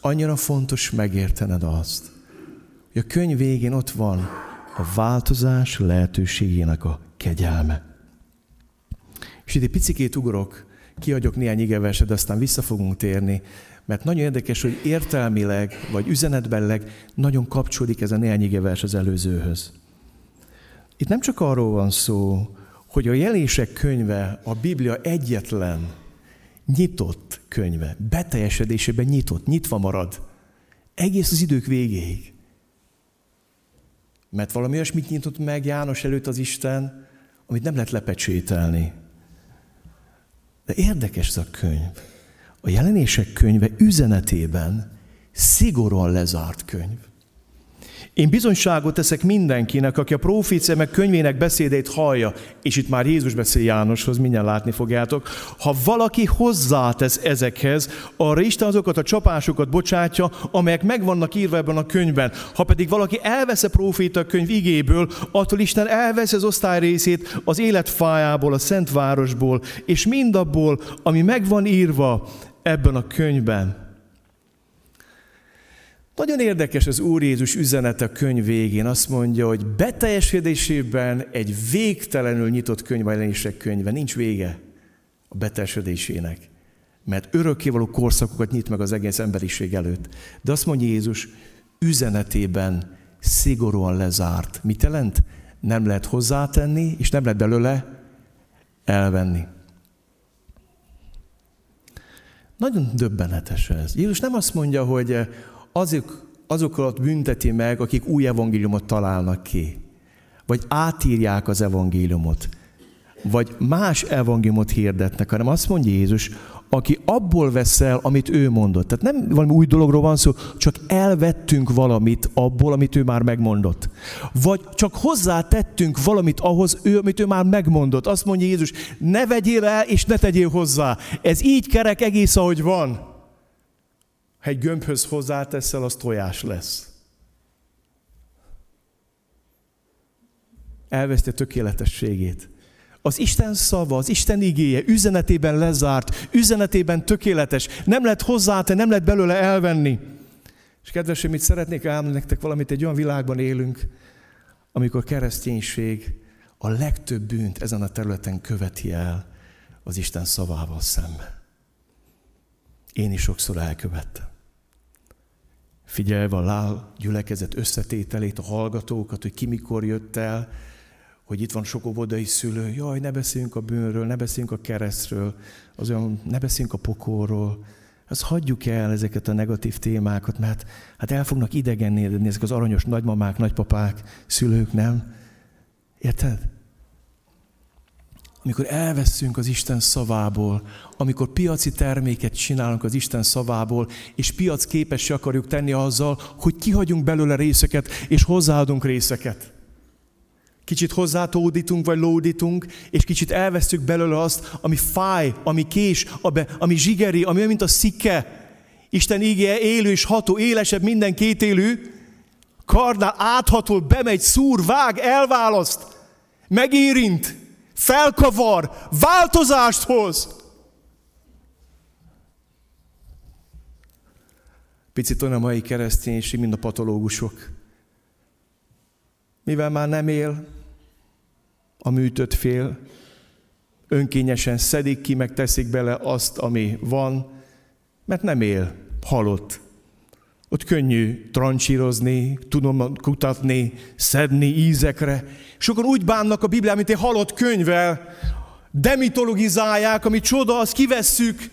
Annyira fontos megértened azt, hogy a könyv végén ott van a változás lehetőségének a kegyelme. És itt egy picikét ugrok, kiadjuk néhány igeverset, aztán vissza fogunk térni, mert nagyon érdekes, hogy értelmileg, vagy üzenetbelileg nagyon kapcsolódik ez a néhány igevers az előzőhöz. Itt nem csak arról van szó, hogy a jelések könyve a Biblia egyetlen nyitott könyve, beteljesedésében nyitott, nyitva marad, egész az idők végéig. Mert valami olyasmit nyitott meg János előtt az Isten, amit nem lehet lepecsételni. De érdekes ez a könyv. A jelenések könyve üzenetében szigorúan lezárt könyv. Én bizonyságot teszek mindenkinek, aki a profécia meg könyvének beszédét hallja, és itt már Jézus beszél Jánoshoz, mindjárt látni fogjátok. Ha valaki hozzátesz ezekhez, arra Isten azokat a csapásokat bocsátja, amelyek meg vannak írva ebben a könyvben. Ha pedig valaki elvesz a proféta könyv igéből, attól Isten elvesz az osztály részét az életfájából, a szent városból, és mindabból, ami meg van írva ebben a könyvben. Nagyon érdekes az Úr Jézus üzenete a könyv végén. Azt mondja, hogy beteljesedésében egy végtelenül nyitott könyv, a jelenések könyve. Nincs vége a beteljesedésének. Mert örökkévaló korszakokat nyit meg az egész emberiség előtt. De azt mondja Jézus, üzenetében szigorúan lezárt. Mit jelent? Nem lehet hozzátenni, és nem lehet belőle elvenni. Nagyon döbbenetes ez. Jézus nem azt mondja, hogy azok, azokat bünteti meg, akik új evangéliumot találnak ki, vagy átírják az evangéliumot, vagy más evangéliumot hirdetnek, hanem azt mondja Jézus, aki abból vesz amit ő mondott. Tehát nem valami új dologról van szó, csak elvettünk valamit abból, amit ő már megmondott. Vagy csak hozzátettünk valamit ahhoz, ő, amit ő már megmondott. Azt mondja Jézus, ne vegyél el, és ne tegyél hozzá. Ez így kerek egész, ahogy van. Ha egy gömbhöz hozzáteszel, az tojás lesz. Elveszti a tökéletességét. Az Isten szava, az Isten igéje üzenetében lezárt, üzenetében tökéletes. Nem lehet hozzátenni, nem lehet belőle elvenni. És kedves, mit szeretnék elmondani nektek valamit, egy olyan világban élünk, amikor kereszténység a legtöbb bűnt ezen a területen követi el az Isten szavával szemben. Én is sokszor elkövettem. Figyelve a lál gyülekezet összetételét, a hallgatókat, hogy ki mikor jött el, hogy itt van sok óvodai szülő, jaj, ne beszéljünk a bűnről, ne beszéljünk a keresztről, az olyan, ne beszéljünk a pokorról. Azt hagyjuk el ezeket a negatív témákat, mert hát el fognak idegennédni ezek az aranyos nagymamák, nagypapák, szülők, nem? Érted? Amikor elveszünk az Isten szavából, amikor piaci terméket csinálunk az Isten szavából, és piac képessé akarjuk tenni azzal, hogy kihagyunk belőle részeket, és hozzáadunk részeket. Kicsit hozzátódítunk, vagy lódítunk, és kicsit elvesztük belőle azt, ami fáj, ami kés, ami zsigeri, ami olyan, mint a szikke. Isten ígéje élő és ható, élesebb minden kétélű, kardnál áthatol, bemegy, szúr, vág, elválaszt, megérint, felkavar, változást hoz. Picit olyan a mai kereszténység, mint a patológusok mivel már nem él a műtött fél, önkényesen szedik ki, meg teszik bele azt, ami van, mert nem él, halott. Ott könnyű trancsírozni, tudom kutatni, szedni ízekre. Sokan úgy bánnak a Bibliát, mint egy halott könyvvel, demitologizálják, ami csoda, azt kivesszük,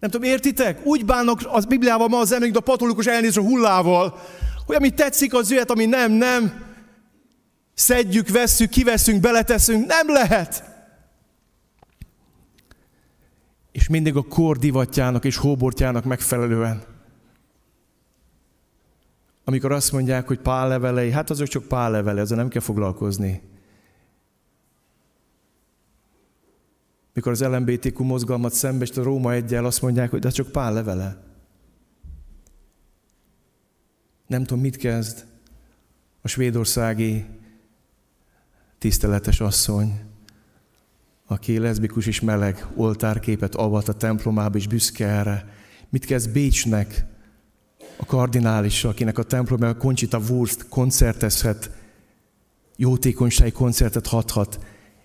Nem tudom, értitek? Úgy bánnak az Bibliával ma az emberek, a patolikus elnézés a hullával, hogy ami tetszik, az jöhet, ami nem, nem. Szedjük, vesszük, kiveszünk, beleteszünk. Nem lehet. És mindig a kor divatjának és hóbortjának megfelelően. Amikor azt mondják, hogy pál levelei, hát azok csak pál levele, ezzel nem kell foglalkozni. mikor az LMBTQ mozgalmat szembest a Róma egyel azt mondják, hogy de csak pár levele. Nem tudom, mit kezd a svédországi tiszteletes asszony, aki leszbikus és meleg oltárképet avat a templomába, és büszke erre. Mit kezd Bécsnek, a kardinális, akinek a templomban Conchita Wurst koncertezhet, jótékonysági koncertet hathat,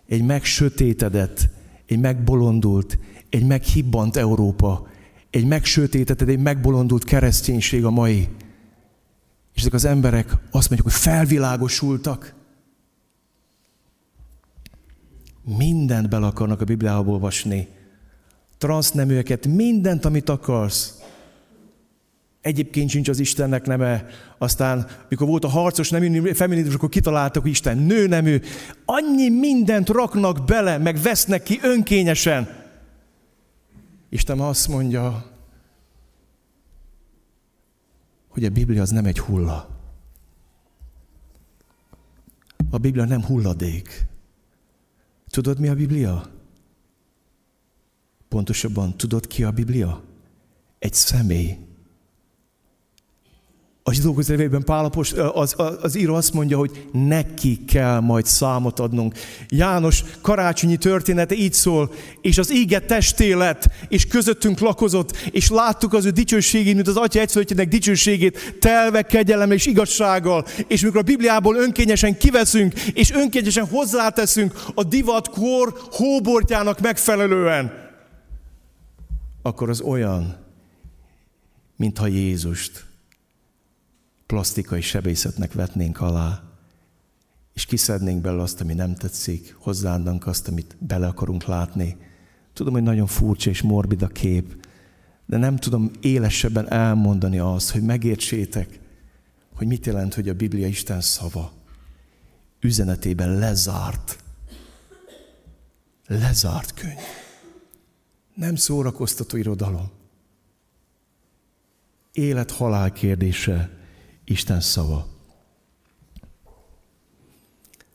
egy megsötétedett, egy megbolondult, egy meghibbant Európa, egy megsötétetett, egy megbolondult kereszténység a mai. És ezek az emberek azt mondjuk, hogy felvilágosultak. Mindent bele akarnak a Bibliába olvasni. Transzneműeket, mindent, amit akarsz. Egyébként sincs az Istennek neme. Aztán, mikor volt a harcos nemű feminizmus, akkor kitaláltak, hogy Isten nő nemű. Annyi mindent raknak bele, meg vesznek ki önkényesen. Isten azt mondja, hogy a Biblia az nem egy hulla. A Biblia nem hulladék. Tudod, mi a Biblia? Pontosabban, tudod ki a Biblia? Egy személy a zsidókhoz levélben Pálapos, az, az, az író azt mondja, hogy neki kell majd számot adnunk. János karácsonyi története így szól, és az ége testé lett, és közöttünk lakozott, és láttuk az ő dicsőségét, mint az Atya egyszerűtjének dicsőségét, telve kegyelem és igazsággal. És mikor a Bibliából önkényesen kiveszünk, és önkényesen hozzáteszünk a divatkor hóbortjának megfelelően, akkor az olyan, mintha Jézust plastikai sebészetnek vetnénk alá. és kiszednénk belőle azt, ami nem tetszik, hozzáadnánk azt, amit bele akarunk látni. Tudom, hogy nagyon furcsa és morbid a kép, de nem tudom élesebben elmondani azt, hogy megértsétek, hogy mit jelent, hogy a Biblia Isten szava üzenetében lezárt, lezárt könyv. Nem szórakoztató irodalom. Élet-halál kérdése Isten szava.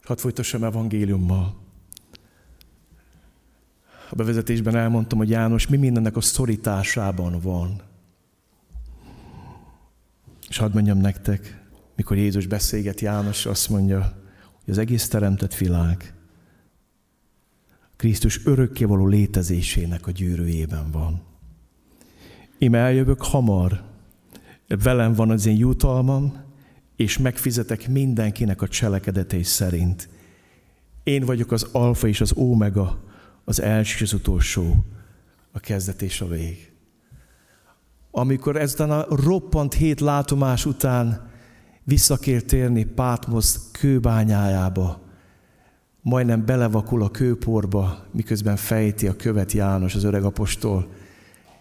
Hadd folytassam evangéliummal. A bevezetésben elmondtam, hogy János mi mindennek a szorításában van. És hadd mondjam nektek, mikor Jézus beszélget János, azt mondja, hogy az egész teremtett világ Krisztus örökkévaló létezésének a gyűrűjében van. Én eljövök hamar, velem van az én jutalmam, és megfizetek mindenkinek a cselekedetei szerint. Én vagyok az alfa és az ómega, az első és az utolsó, a kezdet és a vég. Amikor ezután a roppant hét látomás után vissza kér térni Pátmosz kőbányájába, majdnem belevakul a kőporba, miközben fejti a követ János, az öreg apostol,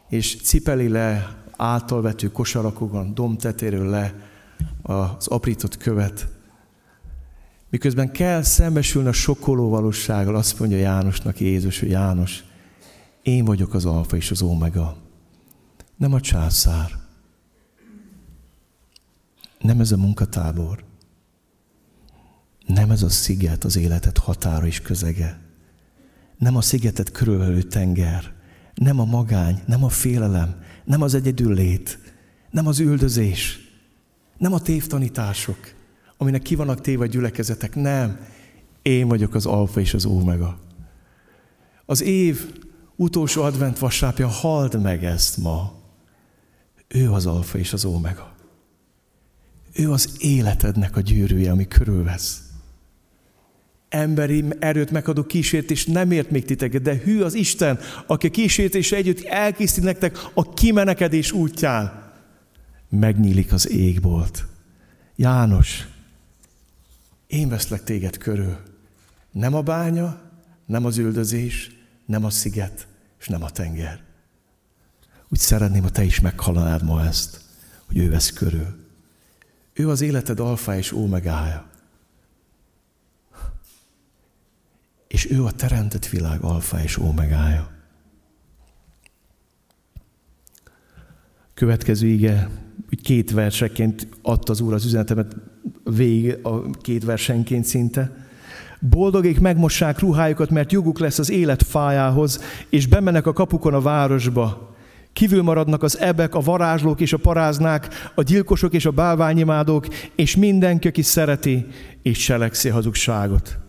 és cipeli le általvető kosarakokon, domtetéről le az aprított követ. Miközben kell szembesülni a sokkoló valósággal, azt mondja Jánosnak Jézus, hogy János, én vagyok az alfa és az omega. Nem a császár. Nem ez a munkatábor. Nem ez a sziget az életet határa és közege. Nem a szigetet körülvelő tenger. Nem a magány, nem a félelem, nem az egyedül lét, nem az üldözés, nem a tévtanítások, aminek ki vannak téve a gyülekezetek, nem. Én vagyok az alfa és az ómega. Az év utolsó advent vasárnapja, halld meg ezt ma. Ő az alfa és az ómega. Ő az életednek a gyűrűje, ami körülvesz emberi erőt megadó kísértés nem ért még titeket, de hű az Isten, aki a kísértés együtt elkészít nektek a kimenekedés útján. Megnyílik az égbolt. János, én veszlek téged körül. Nem a bánya, nem az üldözés, nem a sziget, és nem a tenger. Úgy szeretném, ha te is meghallanád ma ezt, hogy ő vesz körül. Ő az életed alfa és ómegája. És ő a teremtett világ alfa és ómegája. Következő ige, két verseként adta az Úr az üzenetemet végig a két versenként szinte. Boldogék megmossák ruhájukat, mert joguk lesz az élet fájához, és bemennek a kapukon a városba. Kívül maradnak az ebek, a varázslók és a paráznák, a gyilkosok és a bálványimádók, és mindenki, aki szereti és cselekszi hazugságot.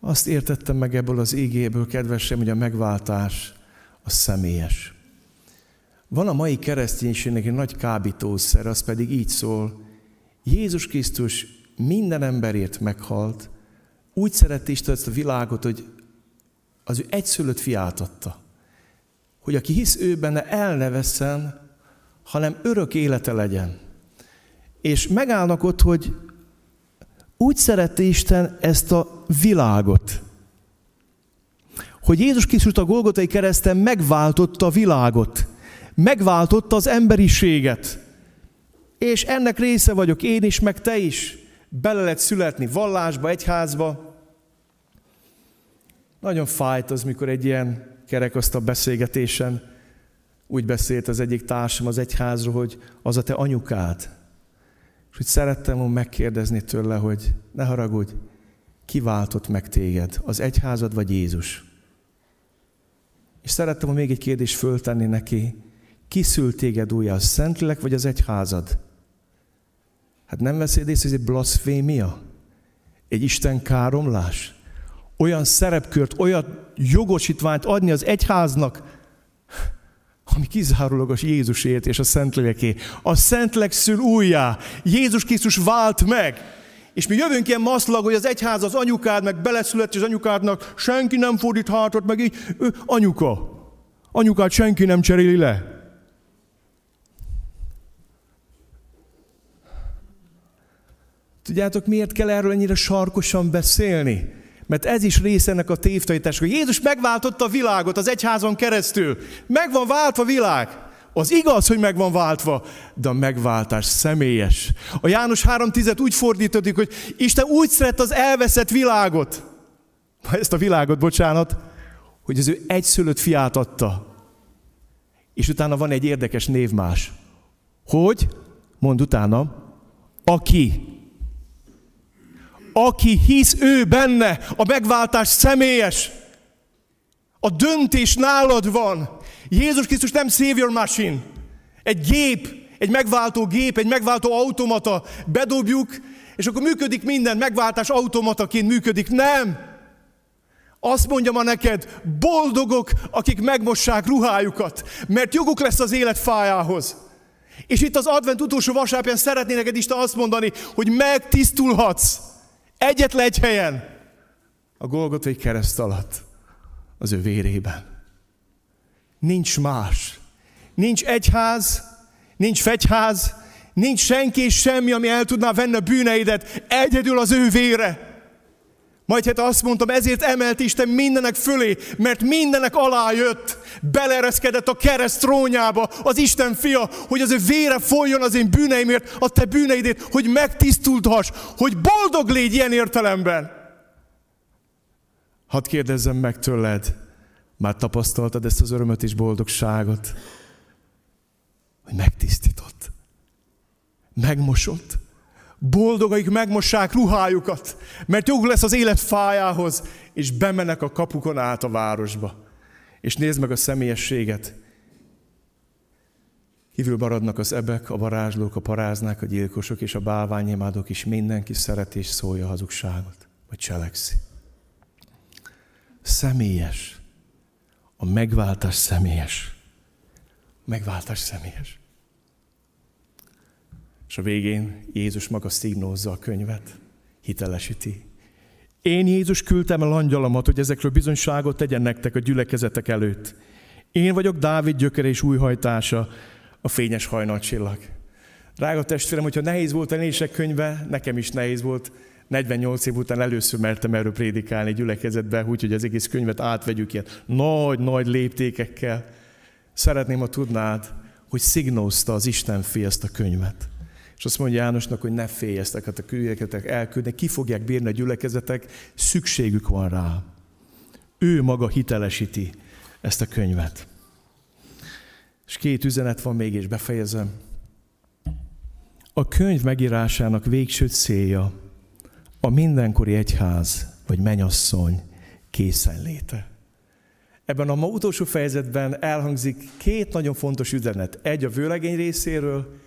Azt értettem meg ebből az ígéből, kedvesem, hogy a megváltás a személyes. Van a mai kereszténységnek egy nagy kábítószer, az pedig így szól, Jézus Krisztus minden emberért meghalt, úgy szerette Isten ezt a világot, hogy az ő egyszülött fiát adta. Hogy aki hisz ő benne, el ne veszen, hanem örök élete legyen. És megállnak ott, hogy úgy szerette Isten ezt a világot, hogy Jézus Krisztus a Golgotai kereszten megváltotta a világot, megváltotta az emberiséget. És ennek része vagyok én is, meg te is. Bele lehet születni vallásba, egyházba. Nagyon fájt az, mikor egy ilyen kerekasztal beszélgetésen úgy beszélt az egyik társam az egyházról, hogy az a te anyukád. És úgy szerettem volna megkérdezni tőle, hogy ne haragudj, ki váltott meg téged, az egyházad vagy Jézus? És szerettem még egy kérdést föltenni neki, ki szült téged újra, a Szentlélek vagy az egyházad? Hát nem veszéd észre, hogy ez egy blaszfémia? Egy Isten káromlás? Olyan szerepkört, olyan jogosítványt adni az egyháznak, ami kizárólagos Jézusért és a Szentléleké. A Szentlek szül újjá. Jézus Krisztus vált meg. És mi jövünk ilyen maszlag, hogy az egyház az anyukád, meg beleszülött az anyukádnak, senki nem fordít hátat, meg így, ő, anyuka. Anyukát senki nem cseréli le. Tudjátok, miért kell erről ennyire sarkosan beszélni? Mert ez is része ennek a tévtanításnak. Jézus megváltotta a világot az egyházon keresztül. Meg van váltva a világ. Az igaz, hogy meg van váltva, de a megváltás személyes. A János 3.10 úgy fordítodik, hogy Isten úgy szeret az elveszett világot, ezt a világot, bocsánat, hogy az ő egyszülött fiát adta. És utána van egy érdekes névmás. Hogy? Mond utána. Aki. Aki hisz ő benne, a megváltás személyes. A döntés nálad van. Jézus Krisztus nem savior machine. Egy gép, egy megváltó gép, egy megváltó automata. Bedobjuk, és akkor működik minden, megváltás automataként működik. Nem! Azt mondja ma neked, boldogok, akik megmossák ruhájukat, mert joguk lesz az élet fájához. És itt az advent utolsó vasárpján szeretné neked Isten azt mondani, hogy megtisztulhatsz egyetlen egy helyen, a Golgotai kereszt alatt, az ő vérében. Nincs más. Nincs egyház, nincs fegyház, nincs senki és semmi, ami el tudná venni a bűneidet, egyedül az ő vére. Majd hát azt mondtam, ezért emelt Isten mindenek fölé, mert mindenek alá jött, belereszkedett a kereszt trónjába az Isten fia, hogy az ő vére folyjon az én bűneimért, a te bűneidét, hogy megtisztulthass, hogy boldog légy ilyen értelemben. Hadd kérdezzem meg tőled, már tapasztaltad ezt az örömöt és boldogságot, hogy megtisztított, megmosott, Boldog, akik megmossák ruhájukat, mert jog lesz az élet fájához, és bemennek a kapukon át a városba. És nézd meg a személyességet. Kívül maradnak az ebek, a varázslók, a paráznák, a gyilkosok és a bálványimádók is. Mindenki szereti és szólja a hazugságot, vagy cselekszi. Személyes. A megváltás személyes. Megváltás személyes. És a végén Jézus maga szignózza a könyvet, hitelesíti. Én Jézus küldtem el angyalamat, hogy ezekről bizonyságot tegyen nektek a gyülekezetek előtt. Én vagyok Dávid gyökere és újhajtása, a fényes hajnalcsillag. Drága testvérem, hogyha nehéz volt a nések könyve, nekem is nehéz volt. 48 év után először mertem erről prédikálni gyülekezetbe, úgyhogy az egész könyvet átvegyük ilyen nagy-nagy léptékekkel. Szeretném, ha tudnád, hogy szignózta az Isten fi ezt a könyvet. És azt mondja Jánosnak, hogy ne félj ezteket a küldjeketek elküldni, ki fogják bírni a gyülekezetek, szükségük van rá. Ő maga hitelesíti ezt a könyvet. És két üzenet van még, és befejezem. A könyv megírásának végső célja a mindenkori egyház vagy menyasszony készenléte. Ebben a ma utolsó fejezetben elhangzik két nagyon fontos üzenet. Egy a vőlegény részéről,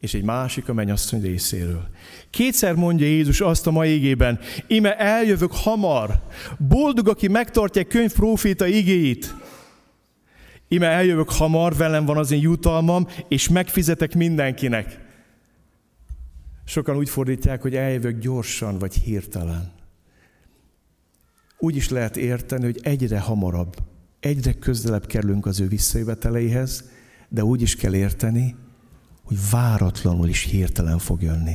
és egy másik a mennyasszony részéről. Kétszer mondja Jézus azt a mai égében, ime eljövök hamar, boldog, aki megtartja könyv proféta igéit. Ime eljövök hamar, velem van az én jutalmam, és megfizetek mindenkinek. Sokan úgy fordítják, hogy eljövök gyorsan, vagy hirtelen. Úgy is lehet érteni, hogy egyre hamarabb, egyre közelebb kerülünk az ő visszajöveteleihez, de úgy is kell érteni, hogy váratlanul is hirtelen fog jönni.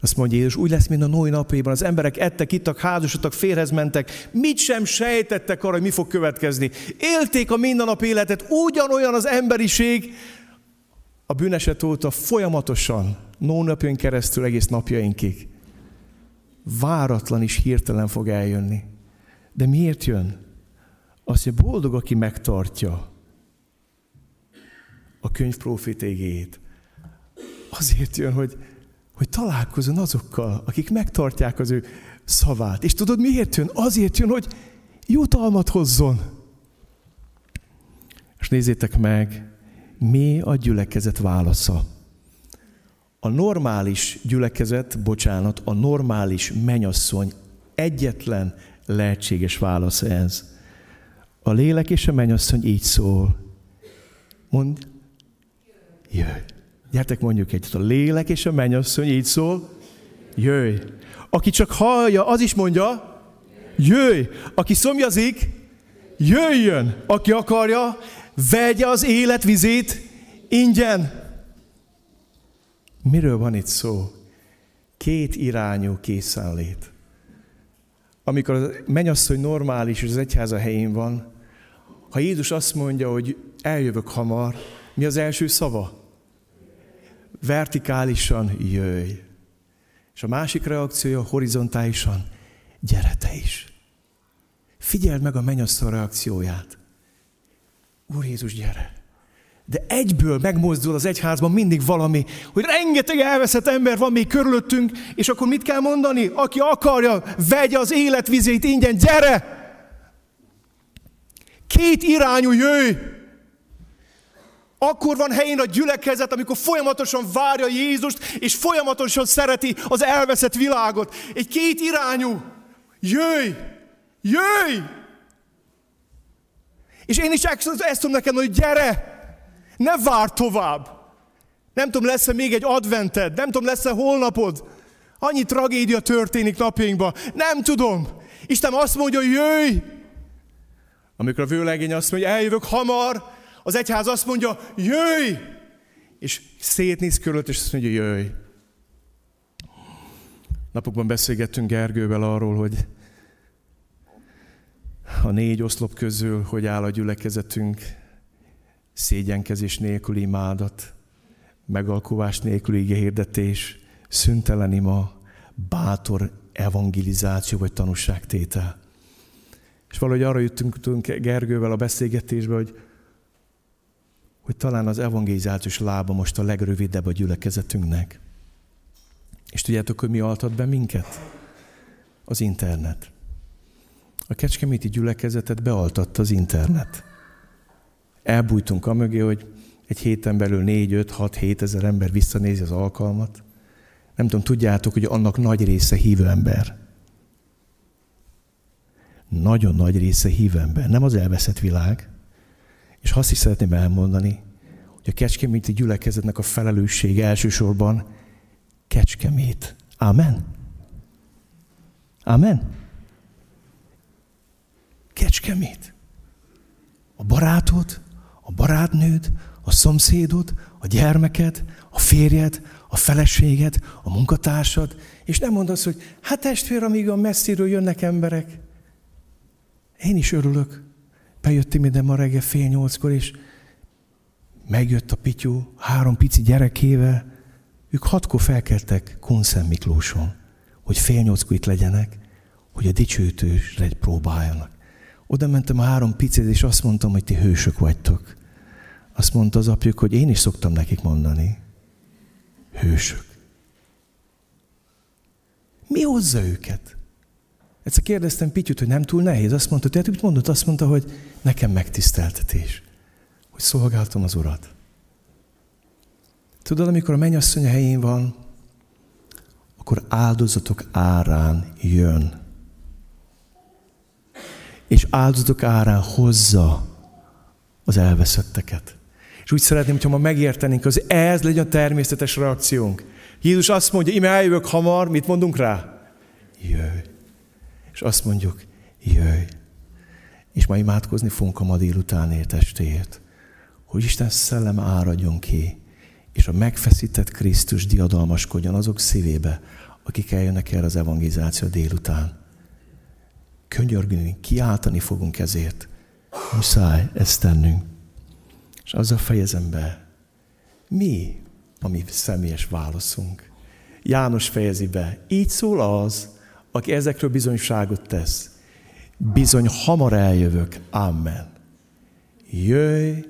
Azt mondja Jézus, úgy lesz, mint a Noé napjában. Az emberek ettek, ittak, házasodtak, férhez mentek, mit sem sejtettek arra, hogy mi fog következni. Élték a mindennap életet, ugyanolyan az emberiség a bűneset óta folyamatosan, napjön keresztül egész napjainkig. Váratlan is hirtelen fog eljönni. De miért jön? Azt mondja, boldog, aki megtartja a könyv profitégét azért jön, hogy, hogy találkozon azokkal, akik megtartják az ő szavát. És tudod, miért jön? Azért jön, hogy jutalmat hozzon. És nézzétek meg, mi a gyülekezet válasza. A normális gyülekezet, bocsánat, a normális menyasszony egyetlen lehetséges válasz ez. A lélek és a menyasszony így szól. Mond, jöjj. Gyertek mondjuk egyet, a lélek és a mennyasszony így szól, jöjj. Aki csak hallja, az is mondja, jöjj. Aki szomjazik, jöjjön. Aki akarja, vegye az élet vizét ingyen. Miről van itt szó? Két irányú készenlét. Amikor a mennyasszony normális, és az egyháza helyén van, ha Jézus azt mondja, hogy eljövök hamar, mi az első szava? Vertikálisan jöjj. És a másik reakciója horizontálisan, gyere te is. Figyeld meg a mennyasszony reakcióját. Úr Jézus, gyere! De egyből megmozdul az egyházban mindig valami, hogy rengeteg elveszett ember van még körülöttünk, és akkor mit kell mondani? Aki akarja, vegye az életvizét ingyen, gyere! Két irányú jöjj! Akkor van helyén a gyülekezet, amikor folyamatosan várja Jézust, és folyamatosan szereti az elveszett világot. Egy két irányú. Jöjj! Jöjj! És én is ezt tudom nekem, hogy gyere! Ne vár tovább! Nem tudom, lesz-e még egy advented, nem tudom, lesz-e holnapod. Annyi tragédia történik napjainkban. Nem tudom. Isten azt mondja, jöjj! Amikor a vőlegény azt mondja, eljövök hamar, az egyház azt mondja, jöjj! És szétnéz körülött, és azt mondja, jöjj. Napokban beszélgettünk Gergővel arról, hogy a négy oszlop közül, hogy áll a gyülekezetünk, szégyenkezés nélküli imádat, megalkovás nélküli hirdetés, szüntelen ima, bátor evangelizáció vagy tanúságtétel. És valahogy arra jöttünk Gergővel a beszélgetésbe, hogy, hogy talán az evangelizációs lába most a legrövidebb a gyülekezetünknek. És tudjátok, hogy mi altat be minket? Az internet. A kecskeméti gyülekezetet bealtatta az internet. Elbújtunk a mögé, hogy egy héten belül 4, 5, 6, 7 ezer ember visszanézi az alkalmat. Nem tudom, tudjátok, hogy annak nagy része hívő ember. Nagyon nagy része hívő ember, nem az elveszett világ. És azt is szeretném elmondani, hogy a kecskeméti gyülekezetnek a felelőssége elsősorban kecskemét. Amen. Amen. Kecskemét. A barátod, a barátnőd, a szomszédod, a gyermeked, a férjed, a feleséged, a munkatársad, és nem mondasz, hogy hát testvér, amíg a messziről jönnek emberek. Én is örülök. Bejöttem ide ma reggel fél nyolckor, és megjött a pityú három pici gyerekével. Ők hatkor felkeltek Kunszem Miklóson, hogy fél nyolckor itt legyenek, hogy a dicsőtősre próbáljanak. Oda mentem a három picit, és azt mondtam, hogy ti hősök vagytok. Azt mondta az apjuk, hogy én is szoktam nekik mondani. Hősök. Mi hozza őket? Egyszer kérdeztem Pityut, hogy nem túl nehéz. Azt mondta, hogy mit mondott? Azt mondta, hogy nekem megtiszteltetés, hogy szolgáltam az Urat. Tudod, amikor a mennyasszony helyén van, akkor áldozatok árán jön és áldozatok árán hozza az elveszetteket. És úgy szeretném, hogyha ma megértenénk, hogy ez legyen a természetes reakciónk. Jézus azt mondja, ime eljövök hamar, mit mondunk rá? Jöjj. És azt mondjuk, jöjj. És ma imádkozni fogunk a ma délutánért estéért, hogy Isten szellem áradjon ki, és a megfeszített Krisztus diadalmaskodjon azok szívébe, akik eljönnek erre az evangelizáció délután könyörgni, kiáltani fogunk ezért. Muszáj ezt tennünk. És azzal fejezem be, mi a mi személyes válaszunk? János fejezi be, így szól az, aki ezekről bizonyságot tesz. Bizony hamar eljövök. Amen. Jöjj,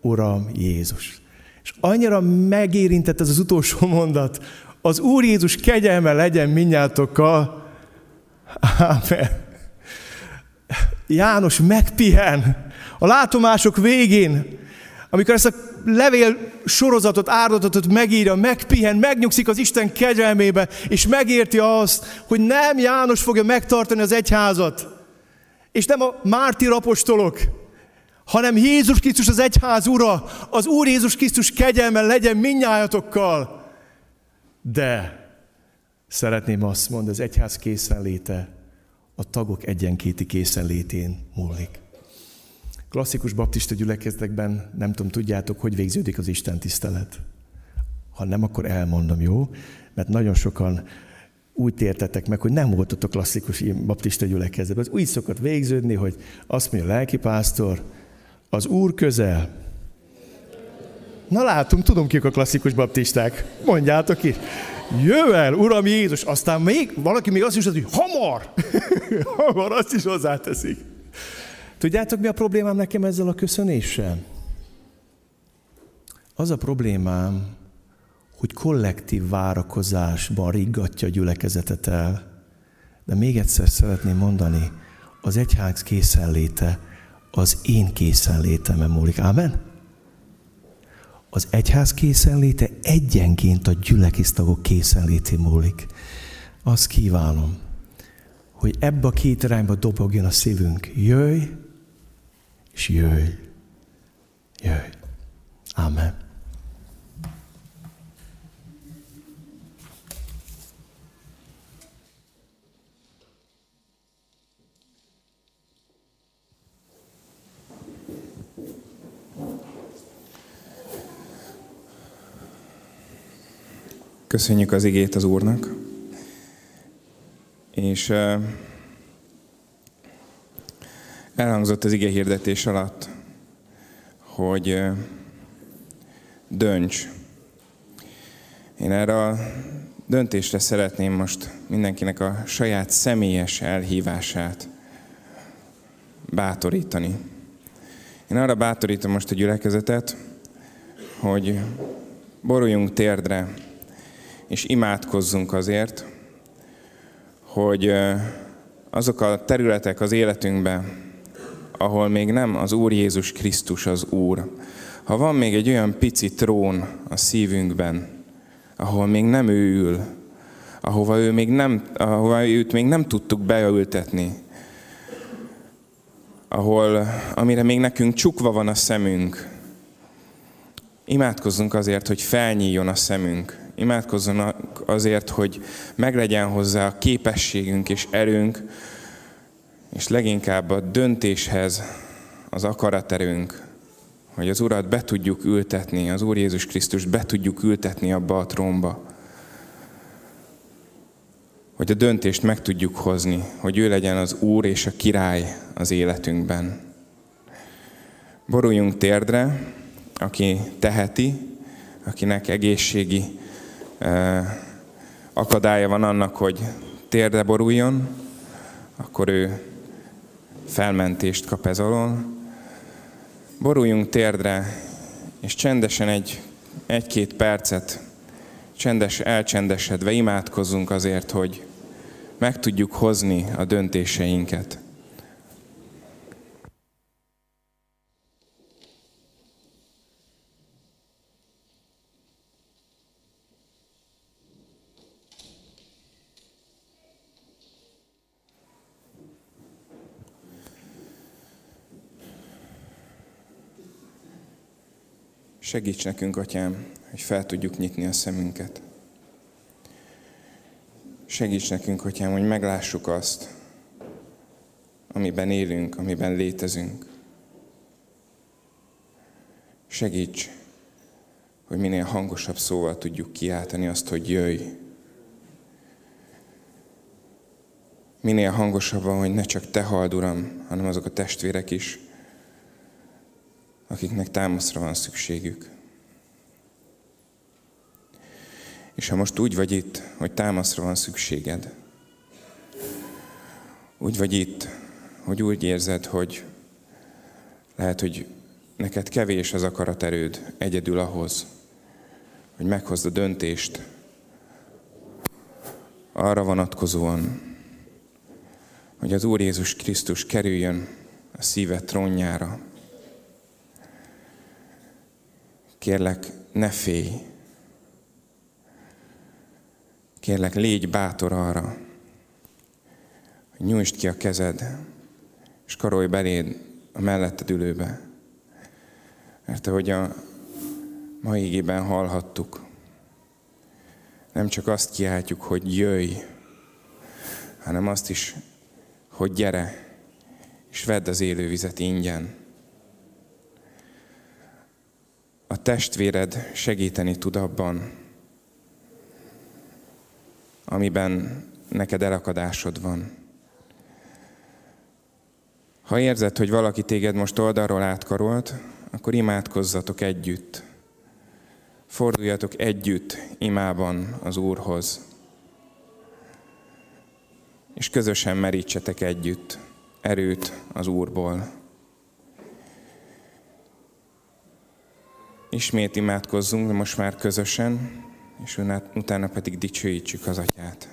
Uram Jézus. És annyira megérintett ez az utolsó mondat, az Úr Jézus kegyelme legyen minnyátokkal. Amen. János megpihen a látomások végén, amikor ezt a levél sorozatot, áradatot megírja, megpihen, megnyugszik az Isten kegyelmébe, és megérti azt, hogy nem János fogja megtartani az egyházat, és nem a márti apostolok, hanem Jézus Krisztus az egyház ura, az Úr Jézus Krisztus kegyelme legyen minnyájatokkal. De szeretném azt mondani, az egyház készenléte a tagok egyenkéti készenlétén múlik. Klasszikus baptista gyülekezetekben nem tudom, tudjátok, hogy végződik az Isten tisztelet. Ha nem, akkor elmondom, jó? Mert nagyon sokan úgy tértetek meg, hogy nem voltatok klasszikus baptista gyülekezetben. Az úgy szokott végződni, hogy azt mondja a lelkipásztor, az Úr közel. Na látunk, tudom kik a klasszikus baptisták. Mondjátok is. Jövel, Uram Jézus, aztán még valaki még azt is hogy hamar, hamar, azt is hozzáteszik. Tudjátok, mi a problémám nekem ezzel a köszönéssel? Az a problémám, hogy kollektív várakozásban riggatja a gyülekezetet el. De még egyszer szeretném mondani, az egyház készenléte az én készenlétemen múlik. Amen? Az egyház készenléte egyenként a gyülekeztagok készenlétén múlik. Azt kívánom, hogy ebbe a két irányba dobogjon a szívünk. Jöjj, és jöjj. Jöjj. Amen. Köszönjük az igét az Úrnak. És elhangzott az ige hirdetés alatt, hogy dönts. Én erre a döntésre szeretném most mindenkinek a saját személyes elhívását bátorítani. Én arra bátorítom most a gyülekezetet, hogy boruljunk térdre, és imádkozzunk azért, hogy azok a területek az életünkben, ahol még nem az Úr Jézus Krisztus az Úr, ha van még egy olyan pici trón a szívünkben, ahol még nem ő ül, ahova, ő még nem, ahova őt még nem tudtuk beültetni, ahol, amire még nekünk csukva van a szemünk, imádkozzunk azért, hogy felnyíljon a szemünk, imádkozzanak azért, hogy meglegyen hozzá a képességünk és erőnk, és leginkább a döntéshez az akaraterőnk, hogy az Urat be tudjuk ültetni, az Úr Jézus Krisztust be tudjuk ültetni abba a trónba. Hogy a döntést meg tudjuk hozni, hogy ő legyen az Úr és a király az életünkben. Boruljunk térdre, aki teheti, akinek egészségi akadálya van annak, hogy térde boruljon, akkor ő felmentést kap ez alól. Boruljunk térdre, és csendesen egy, egy-két percet, csendes, elcsendesedve imádkozzunk azért, hogy meg tudjuk hozni a döntéseinket. Segíts nekünk, Atyám, hogy fel tudjuk nyitni a szemünket. Segíts nekünk, Atyám, hogy meglássuk azt, amiben élünk, amiben létezünk. Segíts, hogy minél hangosabb szóval tudjuk kiáltani azt, hogy jöjj. Minél hangosabban, hogy ne csak Te hald, Uram, hanem azok a testvérek is, akiknek támaszra van szükségük. És ha most úgy vagy itt, hogy támaszra van szükséged, úgy vagy itt, hogy úgy érzed, hogy lehet, hogy neked kevés az akaraterőd egyedül ahhoz, hogy meghozd a döntést arra vonatkozóan, hogy az Úr Jézus Krisztus kerüljön a szíved trónjára, Kérlek, ne félj. Kérlek, légy bátor arra, hogy nyújtsd ki a kezed, és karolj beléd a melletted ülőbe. Mert ahogy a mai igében hallhattuk, nem csak azt kiáltjuk, hogy jöjj, hanem azt is, hogy gyere, és vedd az élővizet ingyen. A testvéred segíteni tud abban, amiben neked elakadásod van. Ha érzed, hogy valaki téged most oldalról átkarolt, akkor imádkozzatok együtt. Forduljatok együtt imában az Úrhoz. És közösen merítsetek együtt erőt az Úrból. Ismét imádkozzunk, de most már közösen, és utána pedig dicsőítsük az Atyát.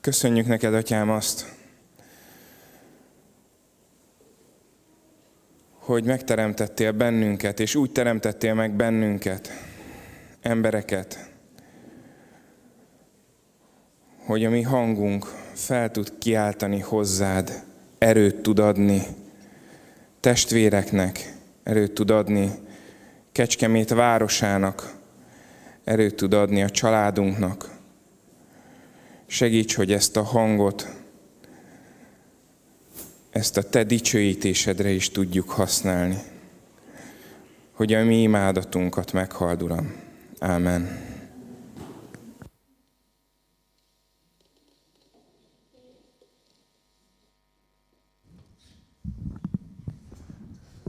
Köszönjük neked, Atyám, azt, hogy megteremtettél bennünket, és úgy teremtettél meg bennünket, embereket, hogy a mi hangunk fel tud kiáltani hozzád, erőt tud adni testvéreknek, erőt tud adni Kecskemét városának, erőt tud adni a családunknak. Segíts, hogy ezt a hangot ezt a Te dicsőítésedre is tudjuk használni, hogy a mi imádatunkat meghald, Uram. Ámen.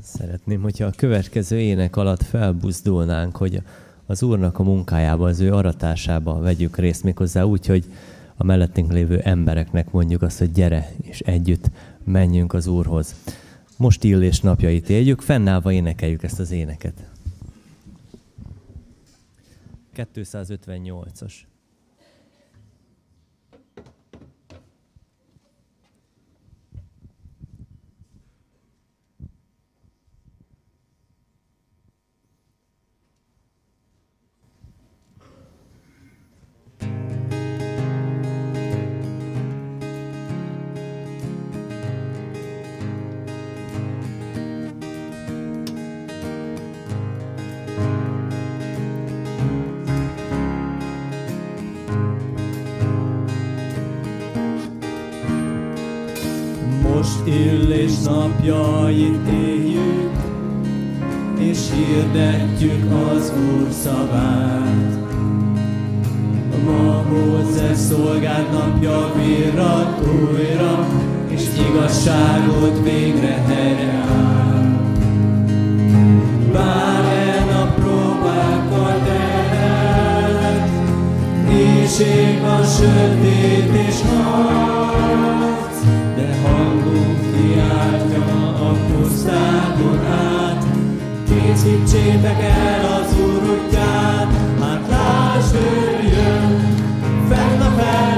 Szeretném, hogyha a következő ének alatt felbuzdulnánk, hogy az Úrnak a munkájába, az ő aratásába vegyük részt, méghozzá úgy, hogy a mellettünk lévő embereknek mondjuk azt, hogy gyere, és együtt menjünk az Úrhoz. Most illés napjait éljük, fennállva énekeljük ezt az éneket. 258-as. Illés napjait éljük, és hirdetjük az Úr szavát. Ma Mózes szolgált napja virrat újra, és igazságot végre helyreáll. Bár nap próbákkal terelt, éjség a sötét és harc, a pusztákon át. Készítsétek el az Úr útját, hát lásd, ő jön, fenn a felhőkön,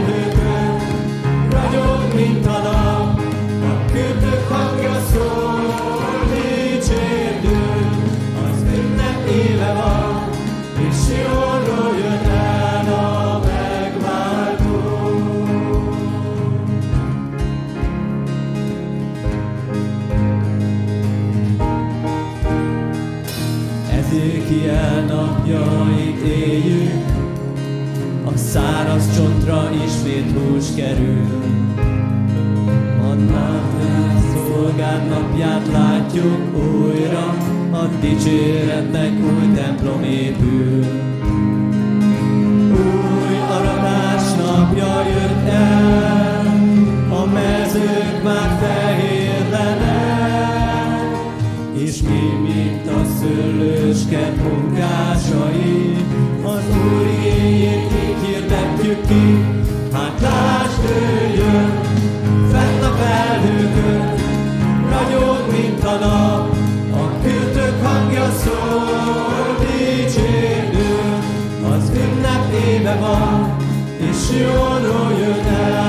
napjait éljük, a száraz csontra ismét hús kerül. Annál szolgált napját látjuk újra, a dicséretnek új templom épül. Új aratás napja jött el, a mezők már fehérlenek, és mi, mint szőlőskert munkásai, az Úr igényét így hirdetjük ki, hát lásd, ő jön, fenn a felhőkön, ragyog, mint a nap, a kürtök hangja szól, dicsérő, az ünnep éve van, és jóról jön el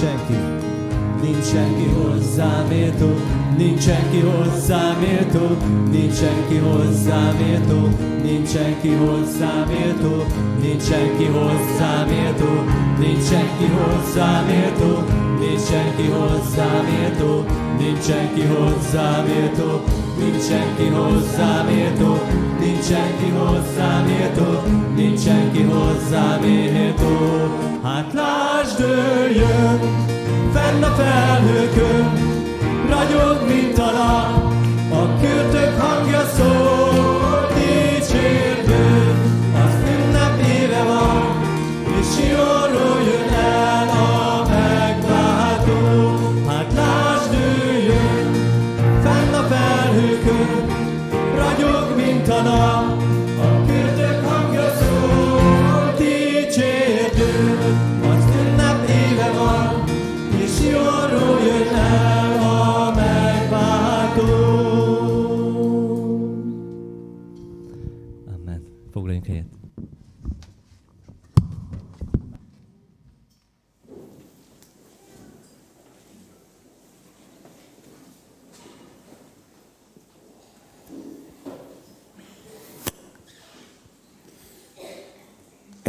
senki, nincs senki hozzám méltó, nincs senki hozzám méltó, nincs senki hozzám méltó, nincs senki hozzám méltó, nincs senki hozzám méltó, nincs senki hozzám értó, nincs senki hozzám értó, nincs senki hozzám értó, nincs senki hozzám értó, nincs senki hozzám értó, nincs senki hozzám értó. Hát lásd, ő jön, fenn a felhőkön, ragyog, mint a nap, a kürtök hangja szól, dicsérd őt, az ünnep éve van, és Sionról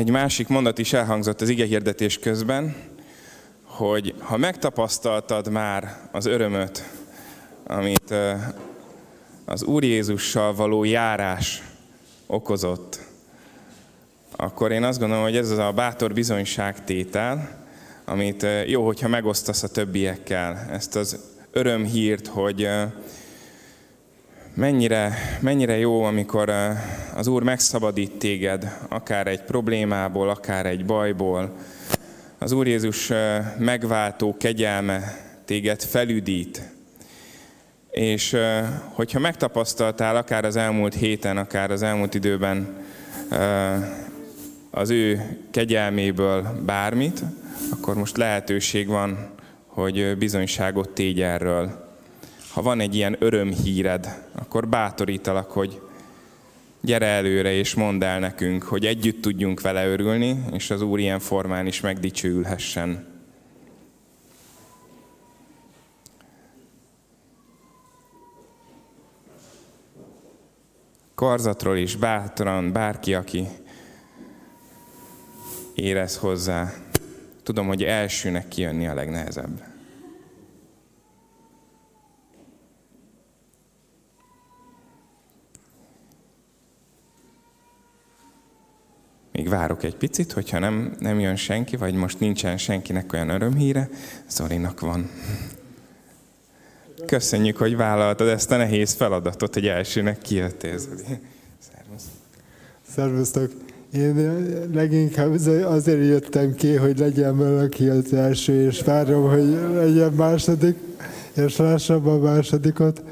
Egy másik mondat is elhangzott az igehirdetés közben, hogy ha megtapasztaltad már az örömöt, amit az Úr Jézussal való járás okozott, akkor én azt gondolom, hogy ez az a bátor bizonyságtétel, amit jó, hogyha megosztasz a többiekkel. Ezt az örömhírt, hogy mennyire, mennyire jó, amikor ö, az Úr megszabadít téged, akár egy problémából, akár egy bajból. Az Úr Jézus ö, megváltó kegyelme téged felüdít. És ö, hogyha megtapasztaltál akár az elmúlt héten, akár az elmúlt időben az ő kegyelméből bármit, akkor most lehetőség van, hogy bizonyságot tégy erről. Ha van egy ilyen örömhíred, akkor bátorítalak, hogy gyere előre és mondd el nekünk, hogy együtt tudjunk vele örülni, és az Úr ilyen formán is megdicsőülhessen. Karzatról is bátran, bárki, aki érez hozzá. Tudom, hogy elsőnek kijönni a legnehezebb. Még várok egy picit, hogyha nem, nem jön senki, vagy most nincsen senkinek olyan örömhíre, Zolinak van. Köszönjük, hogy vállaltad ezt a nehéz feladatot, hogy elsőnek kijöttél, Zoli. Szervusz. Szervusztok! Én leginkább azért jöttem ki, hogy legyen valaki az első, és várom, hogy legyen második, és lássam a másodikot.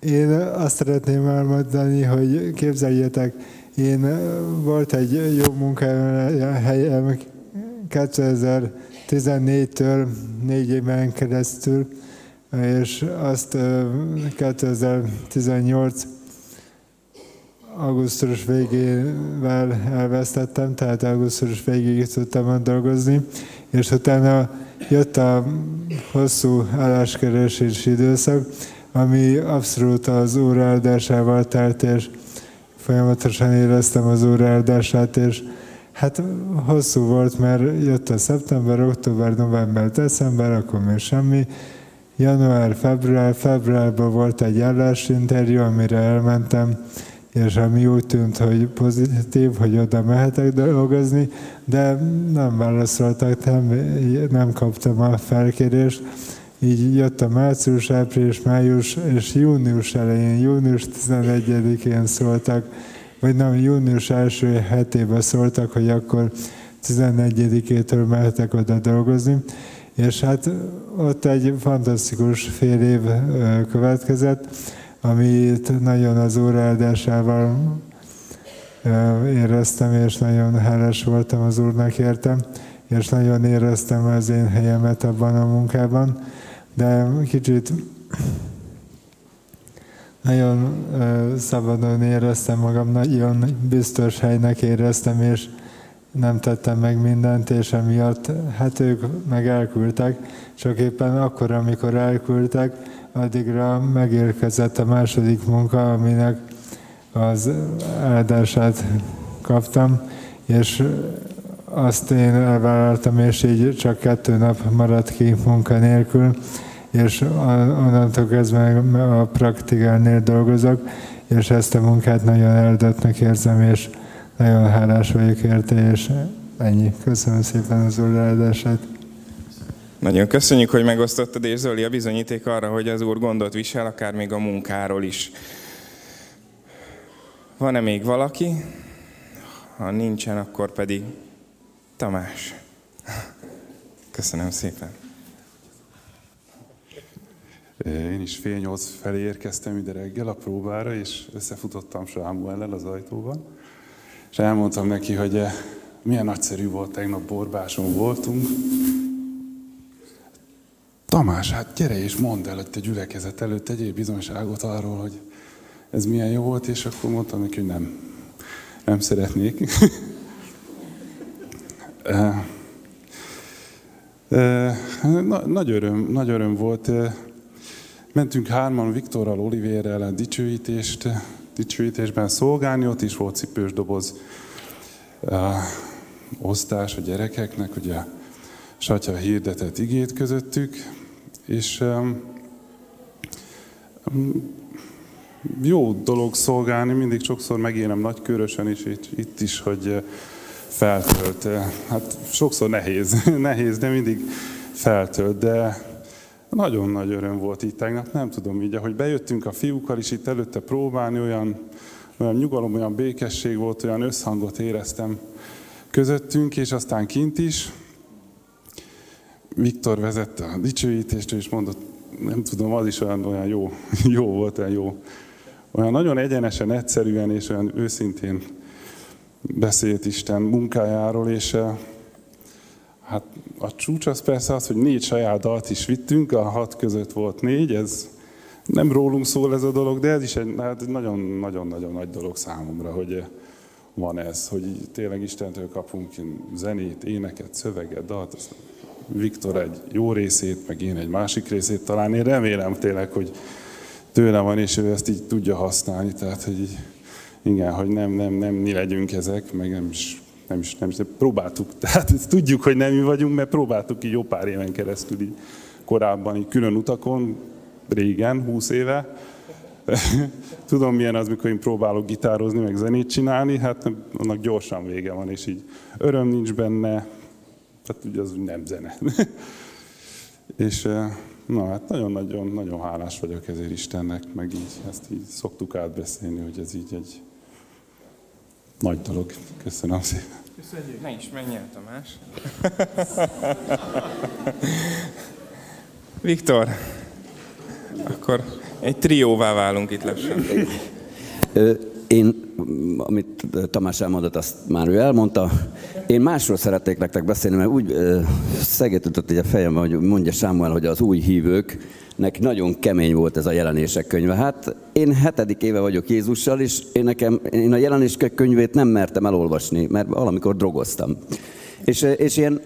Én azt szeretném elmondani, hogy képzeljétek, én volt egy jó munkahelyem 2014-től négy éven keresztül, és azt 2018 augusztus végével elvesztettem, tehát augusztus végéig tudtam ott dolgozni, és utána jött a hosszú álláskeresési időszak, ami abszolút az Úr áldásával telt, és folyamatosan éreztem az Úr áldását, és hát hosszú volt, mert jött a szeptember, október, november, december, akkor még semmi, január, február, februárban volt egy állásinterjú, amire elmentem, és ami úgy tűnt, hogy pozitív, hogy oda mehetek dolgozni, de nem válaszoltak, nem, nem kaptam a felkérést. Így jött a március, április, május és június elején, június 11-én szóltak, vagy nem, június első hetében szóltak, hogy akkor 14-től mehetek oda dolgozni. És hát ott egy fantasztikus fél év következett, amit nagyon az Úr áldásával éreztem, és nagyon hálás voltam az Úrnak értem, és nagyon éreztem az én helyemet abban a munkában, de kicsit nagyon szabadon éreztem magam, nagyon biztos helynek éreztem, és nem tettem meg mindent, és emiatt, hát ők meg elküldtek, csak éppen akkor, amikor elküldtek, addigra megérkezett a második munka, aminek az áldását kaptam, és azt én elvállaltam, és így csak kettő nap maradt ki munkanélkül, és onnantól kezdve a praktikálnél dolgozok, és ezt a munkát nagyon eldottnak érzem, és nagyon hálás vagyok érte, és ennyi. Köszönöm szépen az úr áldását. Nagyon köszönjük, hogy megosztottad, és Zoli a bizonyíték arra, hogy az Úr gondot visel, akár még a munkáról is. Van-e még valaki? Ha nincsen, akkor pedig Tamás. Köszönöm szépen. Én is fél nyolc felé érkeztem ide reggel a próbára, és összefutottam Sámuellel az ajtóban, és elmondtam neki, hogy milyen nagyszerű volt, tegnap borbáson voltunk. Tamás, hát gyere és mondd el a gyülekezet előtt, egy bizonyságot arról, hogy ez milyen jó volt, és akkor mondtam neki, hogy nem, nem szeretnék. nagy, öröm, nagy öröm volt. Mentünk hárman Viktorral, Olivérrel a dicsőítést, dicsőítésben szolgálni, ott is volt cipős doboz osztás a gyerekeknek, ugye Satya hirdetett igét közöttük, és jó dolog szolgálni, mindig sokszor megélem nagykörösen is, itt is, hogy feltölt. Hát sokszor nehéz, nehéz, de mindig feltölt, de nagyon nagy öröm volt itt tegnap, nem tudom így, ahogy bejöttünk a fiúkkal is itt előtte próbálni, olyan, olyan nyugalom, olyan békesség volt, olyan összhangot éreztem közöttünk, és aztán kint is. Viktor vezette a dicsőítést, és mondott, nem tudom, az is olyan, olyan jó, jó volt, olyan jó. Olyan nagyon egyenesen, egyszerűen és olyan őszintén beszélt Isten munkájáról, és eh, hát a csúcs az persze az, hogy négy saját dalt is vittünk, a hat között volt négy, ez nem rólunk szól ez a dolog, de ez is egy hát nagyon-nagyon nagy dolog számomra, hogy van ez, hogy tényleg Istentől kapunk zenét, éneket, szöveget, dalt. Viktor egy jó részét, meg én egy másik részét talán. Én remélem tényleg, hogy tőle van, és ő ezt így tudja használni. Tehát, hogy így, igen, hogy nem, nem, nem mi legyünk ezek, meg nem is, nem is, nem is próbáltuk. Tehát ezt tudjuk, hogy nem mi vagyunk, mert próbáltuk így jó pár éven keresztül így korábban, így külön utakon, régen, húsz éve. Tudom, milyen az, mikor én próbálok gitározni, meg zenét csinálni, hát annak gyorsan vége van, és így öröm nincs benne, tehát ugye az nem zene. és eh, na hát nagyon-nagyon nagyon hálás vagyok ezért Istennek, meg így ezt így szoktuk átbeszélni, hogy ez így egy nagy dolog. Köszönöm szépen. Köszönjük. Ne is menj el, Tamás. Viktor, akkor egy trióvá válunk itt lassan. Én, amit Tamás elmondott, azt már ő elmondta. Én másról szeretnék nektek beszélni, mert úgy szegetődött egy a fejem, hogy mondja Sámuel, hogy az új hívőknek nagyon kemény volt ez a jelenések könyve. Hát én hetedik éve vagyok Jézussal, és én, nekem, én a jelenések könyvét nem mertem elolvasni, mert valamikor drogoztam. És, és ilyen,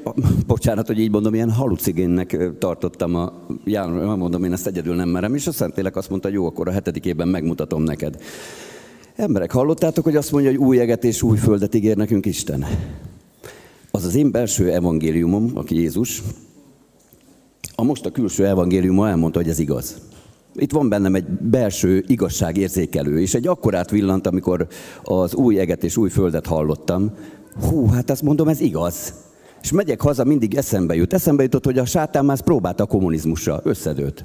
bocsánat, hogy így mondom, ilyen halucigénnek tartottam a, já, mondom, én ezt egyedül nem merem, és a Szentlélek azt mondta, jó, akkor a hetedik évben megmutatom neked. Emberek, hallottátok, hogy azt mondja, hogy új eget és új földet ígér nekünk Isten? Az az én belső evangéliumom, aki Jézus, a most a külső evangéliuma elmondta, hogy ez igaz. Itt van bennem egy belső igazságérzékelő, és egy akkorát villant, amikor az új eget és új földet hallottam. Hú, hát azt mondom, ez igaz. És megyek haza, mindig eszembe jut. Eszembe jutott, hogy a sátán már próbálta a kommunizmusra, összedőlt.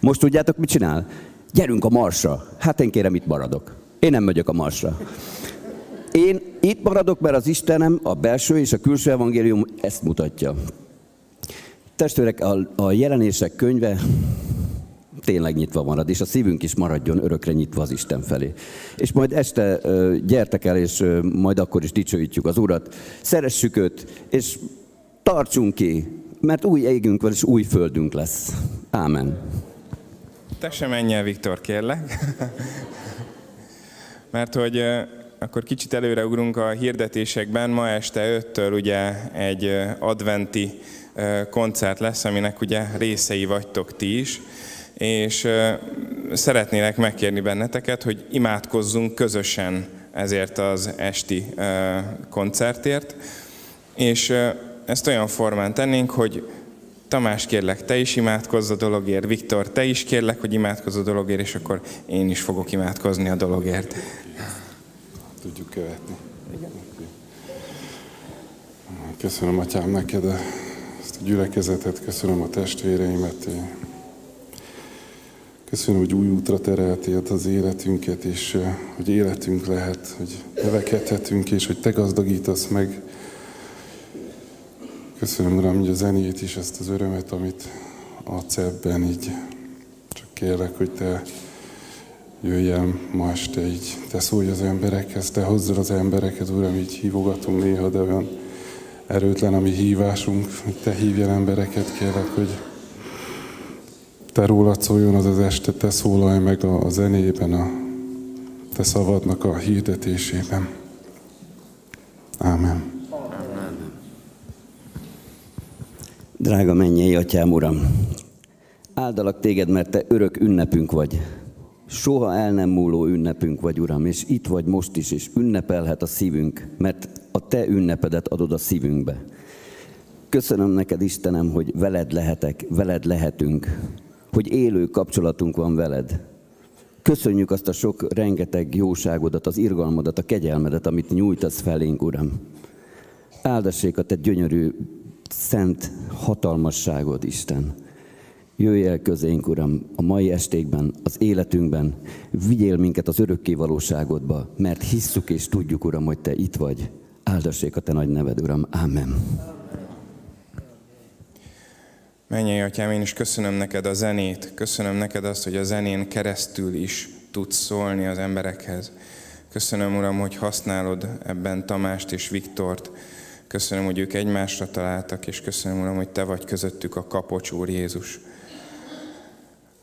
Most tudjátok, mit csinál? Gyerünk a marsra. Hát én kérem, itt maradok. Én nem megyek a marsra. Én itt maradok, mert az Istenem, a belső és a külső evangélium ezt mutatja. Testvérek, a, a jelenések könyve tényleg nyitva marad, és a szívünk is maradjon örökre nyitva az Isten felé. És majd este gyertek el, és majd akkor is dicsőítjük az Urat, szeressük őt, és tartsunk ki, mert új égünk van, és új földünk lesz. Ámen. Te sem menj el, Viktor, kérlek. mert hogy akkor kicsit előreugrunk a hirdetésekben. Ma este 5-től ugye egy adventi koncert lesz, aminek ugye részei vagytok ti is, és szeretnélek megkérni benneteket, hogy imádkozzunk közösen ezért az esti koncertért. És ezt olyan formán tennénk, hogy Tamás kérlek, te is imádkozz a dologért, Viktor, te is kérlek, hogy imádkozz a dologért, és akkor én is fogok imádkozni a dologért. Tudjuk követni. Köszönöm, Atyám, neked gyülekezetet, köszönöm a testvéreimet. Köszönöm, hogy új útra tereltél az életünket, és hogy életünk lehet, hogy növekedhetünk, és hogy te gazdagítasz meg Köszönöm, Uram, hogy a zenét is, ezt az örömet, amit adsz ebben, így csak kérlek, hogy Te jöjjel ma este, így Te szólj az emberekhez, Te hozzad az embereket, Uram, így hívogatunk néha, de olyan erőtlen a mi hívásunk, hogy Te hívjál embereket, kérlek, hogy Te rólad szóljon az az este, Te szólalj meg a, zenében, a Te szavadnak a hirdetésében. Amen. Drága mennyei atyám, uram, áldalak téged, mert te örök ünnepünk vagy. Soha el nem múló ünnepünk vagy, Uram, és itt vagy most is, és ünnepelhet a szívünk, mert a Te ünnepedet adod a szívünkbe. Köszönöm neked, Istenem, hogy veled lehetek, veled lehetünk, hogy élő kapcsolatunk van veled. Köszönjük azt a sok rengeteg jóságodat, az irgalmadat, a kegyelmedet, amit nyújtasz felénk, Uram. Áldassék a Te gyönyörű szent hatalmasságod, Isten. Jöjj el közénk, Uram, a mai estékben, az életünkben, vigyél minket az örökké valóságodba, mert hisszük és tudjuk, Uram, hogy Te itt vagy. Áldassék a Te nagy neved, Uram. Amen. Menjél, Atyám, én is köszönöm neked a zenét, köszönöm neked azt, hogy a zenén keresztül is tudsz szólni az emberekhez. Köszönöm, Uram, hogy használod ebben Tamást és Viktort, Köszönöm, hogy ők egymásra találtak, és köszönöm, Uram, hogy Te vagy közöttük a kapocs, Úr Jézus.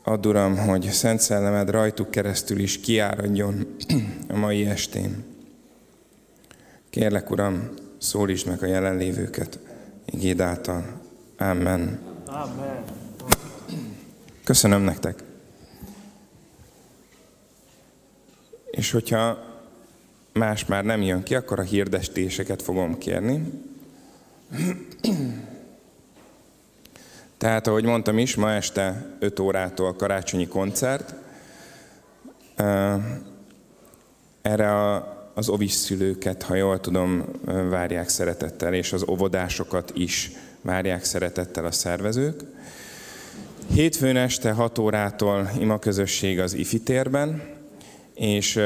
Add, Uram, hogy Szent Szellemed rajtuk keresztül is kiáradjon a mai estén. Kérlek, Uram, szólítsd meg a jelenlévőket igéd által. Amen. Amen. Köszönöm nektek. És hogyha más már nem jön ki, akkor a hirdestéseket fogom kérni. Tehát, ahogy mondtam is, ma este 5 órától karácsonyi koncert. Erre a, az ovis szülőket, ha jól tudom, várják szeretettel, és az óvodásokat is várják szeretettel a szervezők. Hétfőn este 6 órától ima közösség az IFI térben, és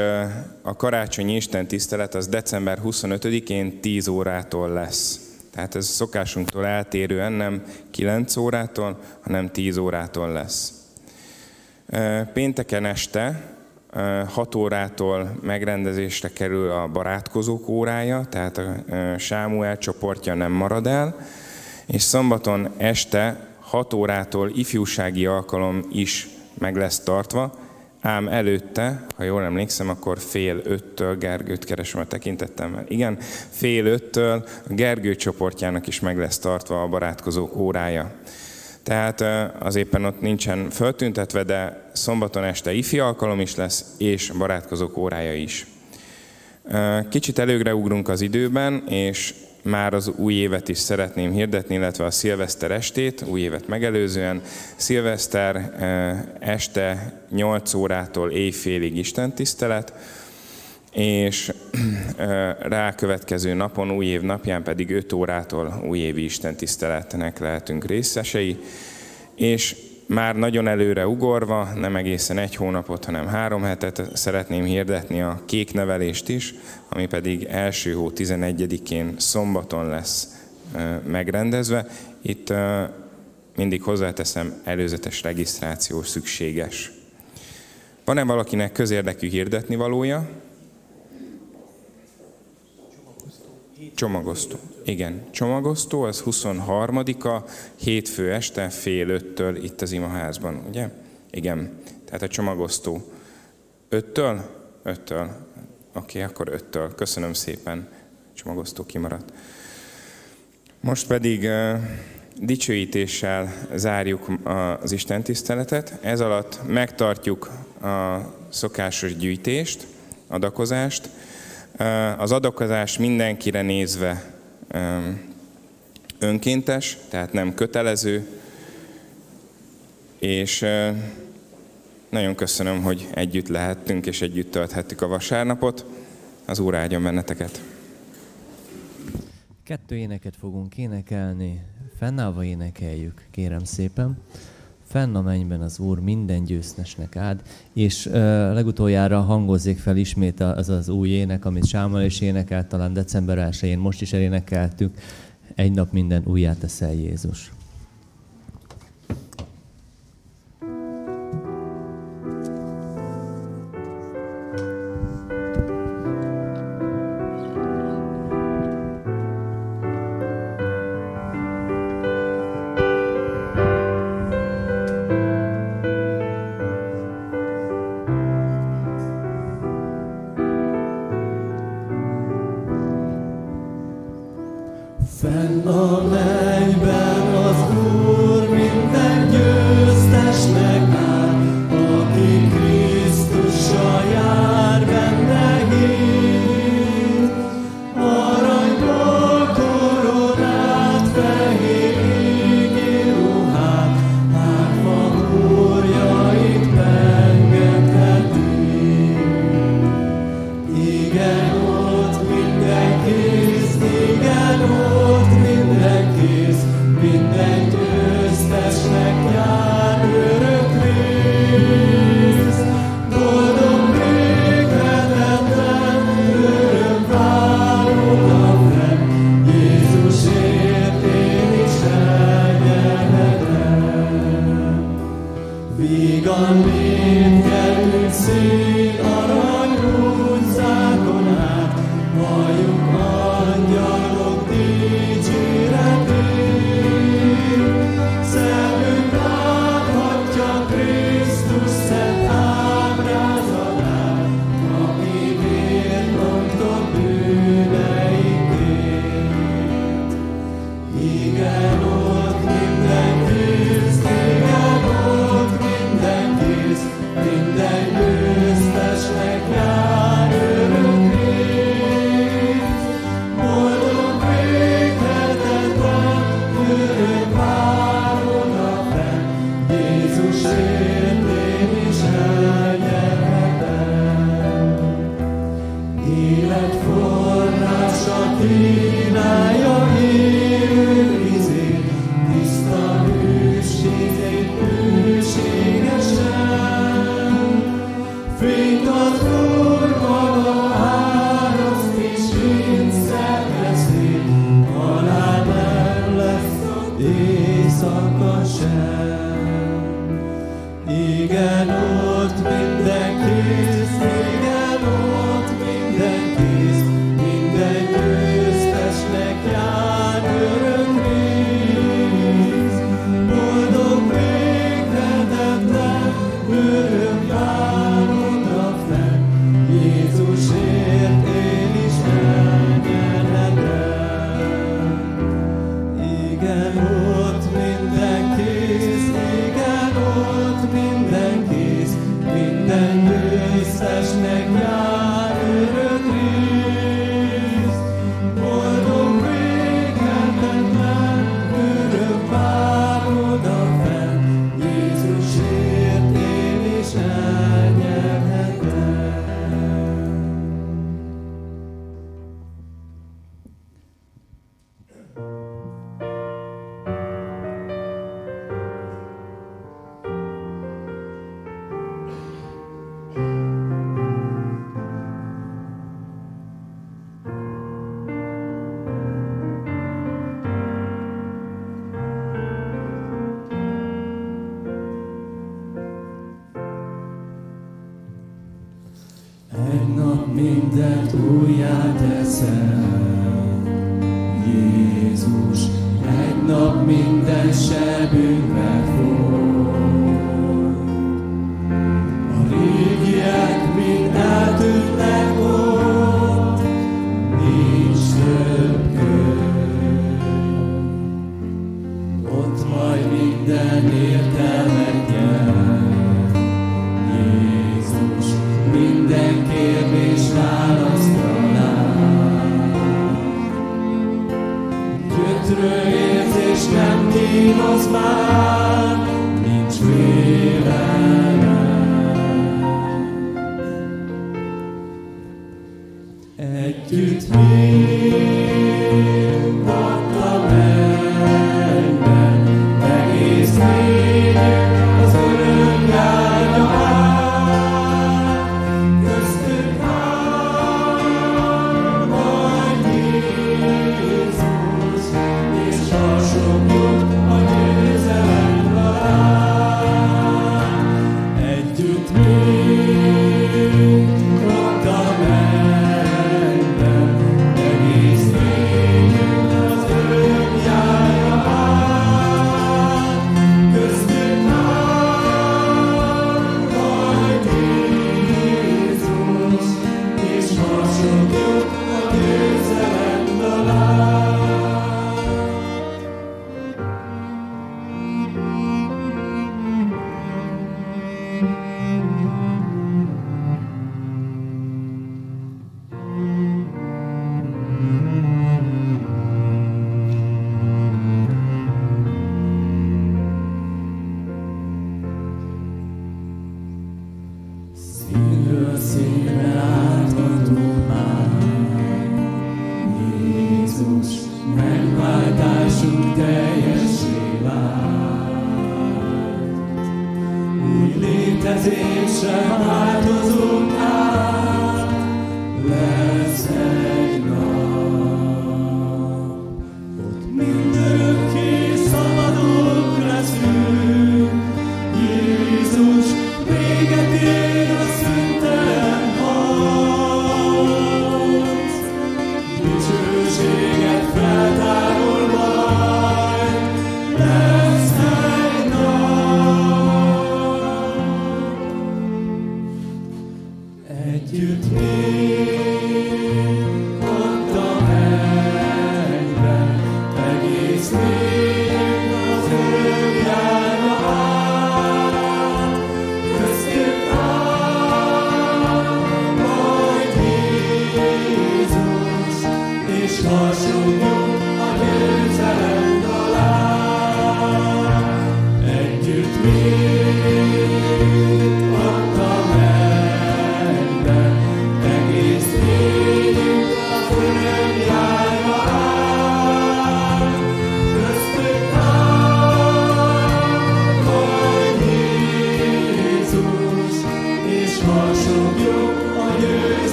a karácsonyi Isten tisztelet az december 25-én 10 órától lesz. Tehát ez szokásunktól eltérően nem 9 órától, hanem 10 órától lesz. Pénteken este 6 órától megrendezésre kerül a barátkozók órája, tehát a Sámuel csoportja nem marad el, és szombaton este 6 órától ifjúsági alkalom is meg lesz tartva, ám előtte, ha jól emlékszem, akkor fél öttől Gergőt keresem a tekintetemmel. Igen, fél öttől a Gergő csoportjának is meg lesz tartva a barátkozók órája. Tehát az éppen ott nincsen föltüntetve, de szombaton este ifi alkalom is lesz, és barátkozók órája is. Kicsit előgre ugrunk az időben, és már az új évet is szeretném hirdetni, illetve a szilveszter estét, új évet megelőzően. Szilveszter eh, este 8 órától éjfélig Isten tisztelet, és eh, rá következő napon, új év napján pedig 5 órától újévi Isten tiszteletnek lehetünk részesei, és már nagyon előre ugorva, nem egészen egy hónapot, hanem három hetet szeretném hirdetni a kéknevelést is, ami pedig első hó 11-én szombaton lesz megrendezve. Itt mindig hozzáteszem, előzetes regisztráció szükséges. Van-e valakinek közérdekű hirdetni valója? Csomagosztó. Igen, csomagosztó, az 23-a, hétfő este fél öttől itt az imaházban, ugye? Igen, tehát a csomagosztó. Öttől? Öttől. Oké, akkor öttől. Köszönöm szépen. Csomagosztó kimaradt. Most pedig uh, dicsőítéssel zárjuk az Isten tiszteletet. Ez alatt megtartjuk a szokásos gyűjtést, adakozást. Az adakozás mindenkire nézve önkéntes, tehát nem kötelező, és nagyon köszönöm, hogy együtt lehettünk és együtt tölthettük a vasárnapot. Az Úr áldjon benneteket! Kettő éneket fogunk énekelni, fennállva énekeljük, kérem szépen. Fenn a mennyben az Úr minden győztesnek áld, és uh, legutoljára hangozzék fel ismét az az új ének, amit Sámal is énekelt, talán december 1-én, most is elénekeltük, egy nap minden újjá teszel Jézus.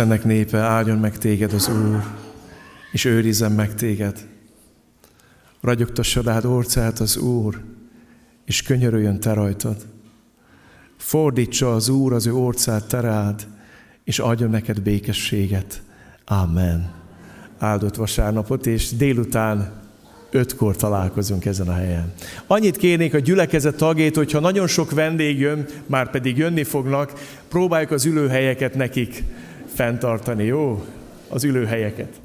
Istennek népe, áldjon meg téged az Úr, és őrizzen meg téged. Ragyogtassa rád orcát az Úr, és könyörüljön te rajtad. Fordítsa az Úr az ő orcát te rád, és adjon neked békességet. Amen. Áldott vasárnapot, és délután ötkor találkozunk ezen a helyen. Annyit kérnék a gyülekezet tagjét, hogyha nagyon sok vendég jön, már pedig jönni fognak, próbáljuk az ülőhelyeket nekik fenntartani, jó? Az ülőhelyeket.